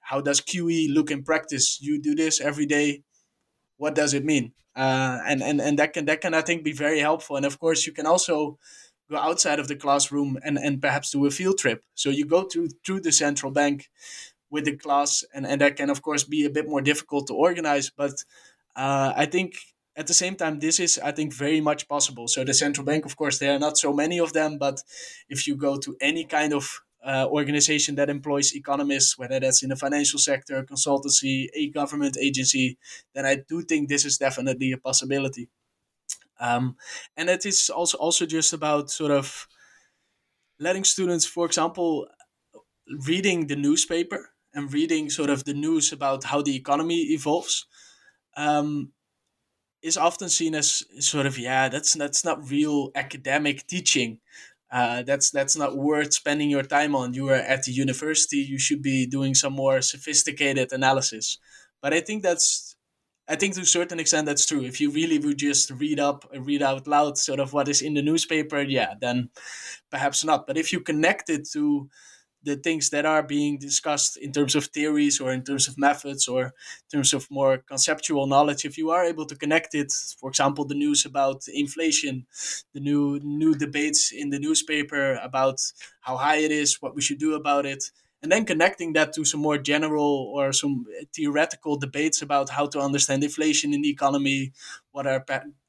how does QE look in practice? You do this every day what does it mean? Uh, and, and, and that can, that can, I think, be very helpful. And of course, you can also go outside of the classroom and, and perhaps do a field trip. So you go through, through the central bank with the class, and, and that can, of course, be a bit more difficult to organize. But uh, I think at the same time, this is, I think, very much possible. So the central bank, of course, there are not so many of them, but if you go to any kind of uh, organization that employs economists, whether that's in the financial sector, consultancy, a government agency, then I do think this is definitely a possibility. Um, and it is also also just about sort of letting students, for example, reading the newspaper and reading sort of the news about how the economy evolves. Um, is often seen as sort of yeah that's that's not real academic teaching uh, that's that's not worth spending your time on. You are at the university. You should be doing some more sophisticated analysis. But I think that's, I think to a certain extent that's true. If you really would just read up, read out loud, sort of what is in the newspaper, yeah, then perhaps not. But if you connect it to the things that are being discussed in terms of theories or in terms of methods or in terms of more conceptual knowledge if you are able to connect it for example the news about inflation the new new debates in the newspaper about how high it is what we should do about it and then connecting that to some more general or some theoretical debates about how to understand inflation in the economy what are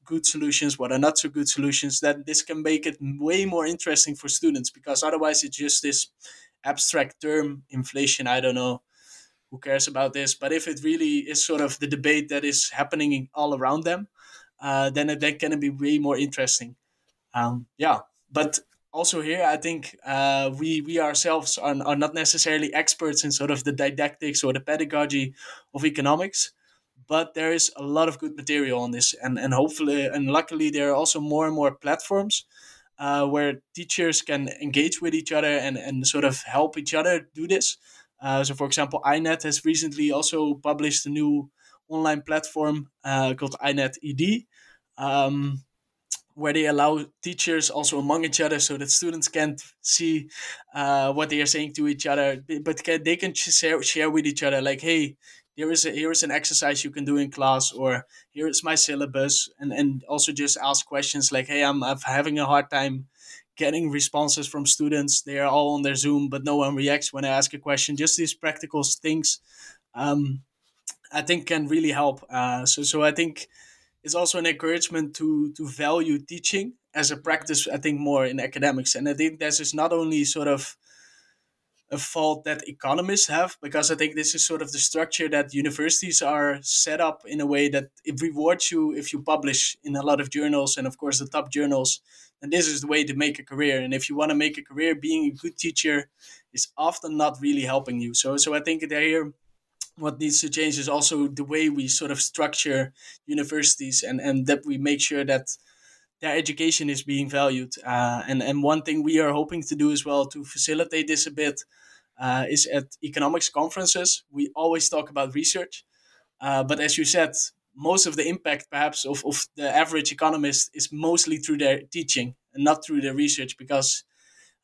good solutions what are not so good solutions that this can make it way more interesting for students because otherwise it's just this abstract term inflation i don't know. Who cares about this? But if it really is sort of the debate that is happening all around them uh, then it then can be way more interesting. Um, yeah but also here i think uh, we we ourselves are, are not necessarily experts in sort of the didactics or the pedagogy of economics but there is a lot of good material on this. And and hopefully and luckily there are also more and more platforms uh, where teachers can engage with each other and, and sort of help each other do this. Uh, so, for example, INET has recently also published a new online platform uh, called INET ED, um, where they allow teachers also among each other so that students can't see uh, what they are saying to each other, but can, they can share, share with each other, like, hey, here is a, here is an exercise you can do in class or here is my syllabus and and also just ask questions like hey i'm, I'm having a hard time getting responses from students. They are all on their zoom but no one reacts when i ask a question. Just these practical things um, i think can really help uh, so so i think it's also an encouragement to to value teaching as a practice i think more in academics. And i think this is not only sort of a fault that economists have because I think this is sort of the structure that universities are set up in a way that it rewards you if you publish in a lot of journals and of course the top journals. And this is the way to make a career. And if you want to make a career being a good teacher is often not really helping you. So so I think there what needs to change is also the way we sort of structure universities and and that we make sure that their education is being valued. Uh, and and one thing we are hoping to do as well to facilitate this a bit uh, is at economics conferences. We always talk about research, uh, but as you said, most of the impact perhaps of, of the average economist is mostly through their teaching and not through their research because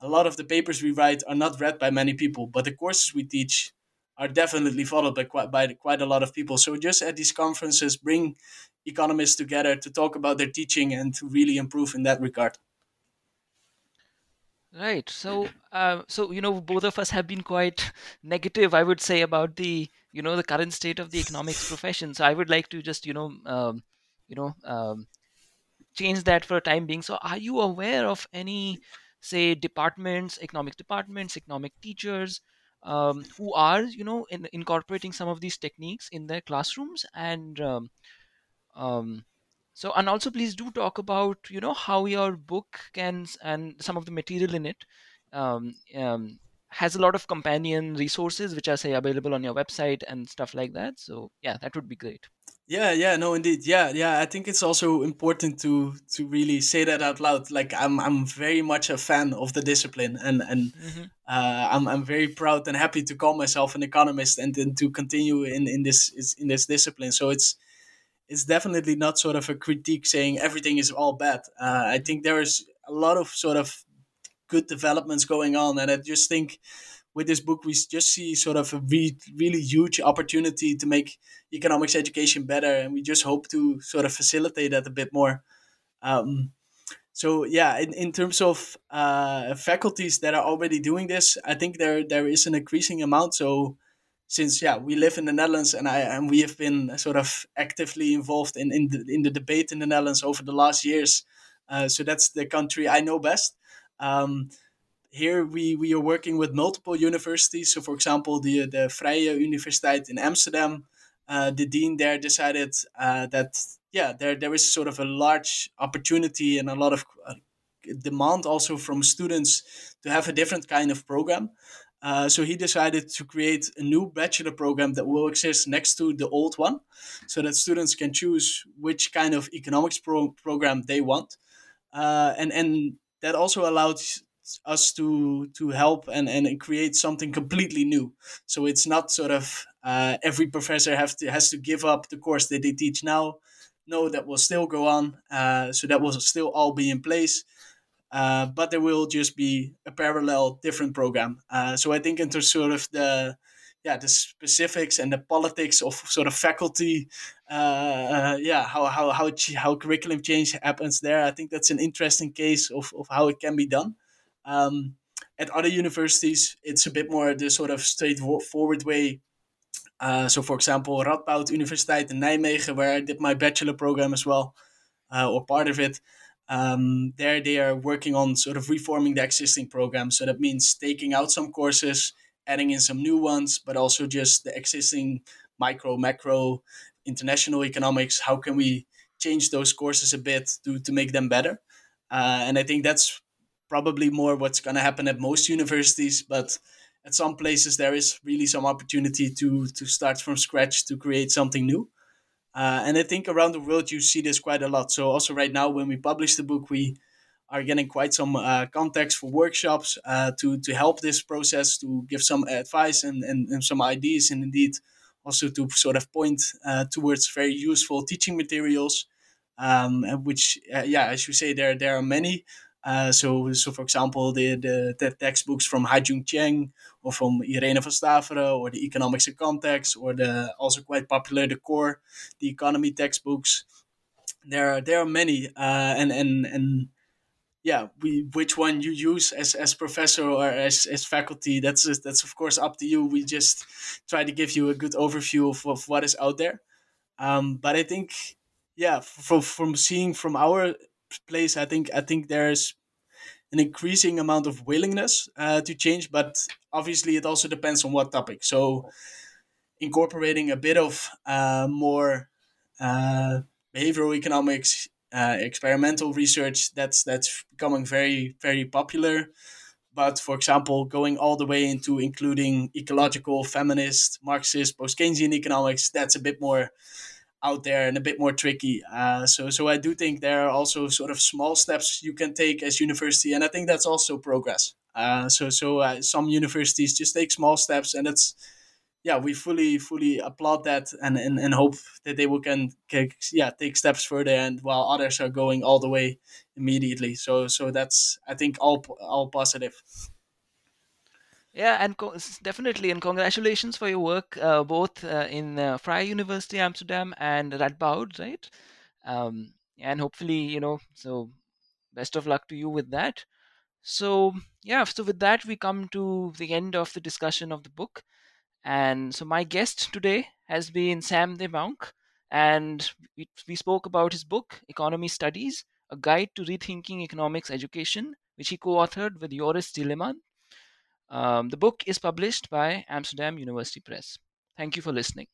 a lot of the papers we write are not read by many people, but the courses we teach are definitely followed by quite by quite a lot of people. So just at these conferences, bring economists together to talk about their teaching and to really improve in that regard. Right. So, uh, so you know, both of us have been quite negative, I would say, about the you know the current state of the economics profession. So, I would like to just you know, um, you know, um, change that for a time being. So, are you aware of any, say, departments, economic departments, economic teachers, um, who are you know in, incorporating some of these techniques in their classrooms and um, um, so and also please do talk about you know how your book can and some of the material in it um, um, has a lot of companion resources which are say available on your website and stuff like that. So yeah that would be great. Yeah yeah no indeed. Yeah yeah i think it's also important to to really say that out loud. Like i'm i'm very much a fan of the discipline and and mm-hmm. uh, i'm i'm very proud and happy to call myself an economist and, and to continue in in this in this discipline. So it's it's definitely not sort of a critique saying everything is all bad. Uh, I think there is a lot of sort of good developments going on, and I just think with this book we just see sort of a re- really huge opportunity to make economics education better, and we just hope to sort of facilitate that a bit more. Um, so yeah, in, in terms of uh, faculties that are already doing this, I think there there is an increasing amount. So since yeah we live in the Netherlands and I and we have been sort of actively involved in in the, in the debate in the Netherlands over the last years. Uh, so that's the country I know best. Um, here we, we are working with multiple universities. So for example, the the Vrije Universiteit in Amsterdam, uh, the dean there decided uh, that yeah there there is sort of a large opportunity and a lot of uh, demand also from students to have a different kind of program. Uh, so he decided to create a new bachelor program that will exist next to the old one, so that students can choose which kind of economics pro- program they want, uh, and and that also allowed us to to help and, and create something completely new. So it's not sort of uh, every professor have to has to give up the course that they teach now. No, that will still go on. Uh, so that will still all be in place uh, but there will just be a parallel different program. Uh, so I think into sort of the yeah the specifics and the politics of sort of faculty uh, yeah how how how how curriculum change happens there i think that's an interesting case of, of how it can be done. Um, at other universities it's a bit more the sort of straightforward way. Uh, so for example radboud universiteit in nijmegen where i did my bachelor program as well uh, or part of it um, there they are working on sort of reforming the existing program so that means taking out some courses adding in some new ones, but also just the existing micro, macro, international economics. How can we change those courses a bit to, to make them better? Uh, and I think that's probably more what's going to happen at most universities, but at some places there is really some opportunity to to start from scratch to create something new. Uh, and I think around the world you see this quite a lot. So also right now when we publish the book, we are getting quite some uh, contacts for workshops uh, to to help this process, to give some advice and, and, and some ideas, and indeed also to sort of point uh, towards very useful teaching materials. Um, which, uh, yeah, as you say, there there are many. Uh, so, so for example, the, the, the textbooks from Ha-Joon Chang or from Irene van Staveren or the Economics in Context or the also quite popular the Core, the economy textbooks. There are there are many, uh, and and and yeah, we which one you use as as professor or as as faculty, that's that's of course up to you. We just try to give you a good overview of, of what is out there. Um, but I think, yeah, from from seeing from our place, I think I think there's an increasing amount of willingness uh, to change, but obviously it also depends on what topic. So incorporating a bit of uh, more uh, behavioral economics uh, experimental research that's that's becoming very very popular but for example going all the way into including ecological feminist marxist post-keynesian economics that's a bit more out there and a bit more tricky uh, so so i do think there are also sort of small steps you can take as university and i think that's also progress uh, so so uh, some universities just take small steps and it's yeah, we fully fully applaud that and, and, and hope that they will can, can yeah take steps further and while others are going all the way immediately. So so that's I think all all positive. Yeah, and co- definitely, and congratulations for your work uh, both uh, in uh, University Amsterdam and Radboud, right? Um, and hopefully, you know, so best of luck to you with that. So yeah, so with that we come to the end of the discussion of the book. And so my guest today has been Sam de Muijnck, and we, we spoke about his book, Economy Studies, a guide to rethinking economics education, which he co-authored with Joris Tieleman. Um, the book is published by Amsterdam University Press. Thank you for listening.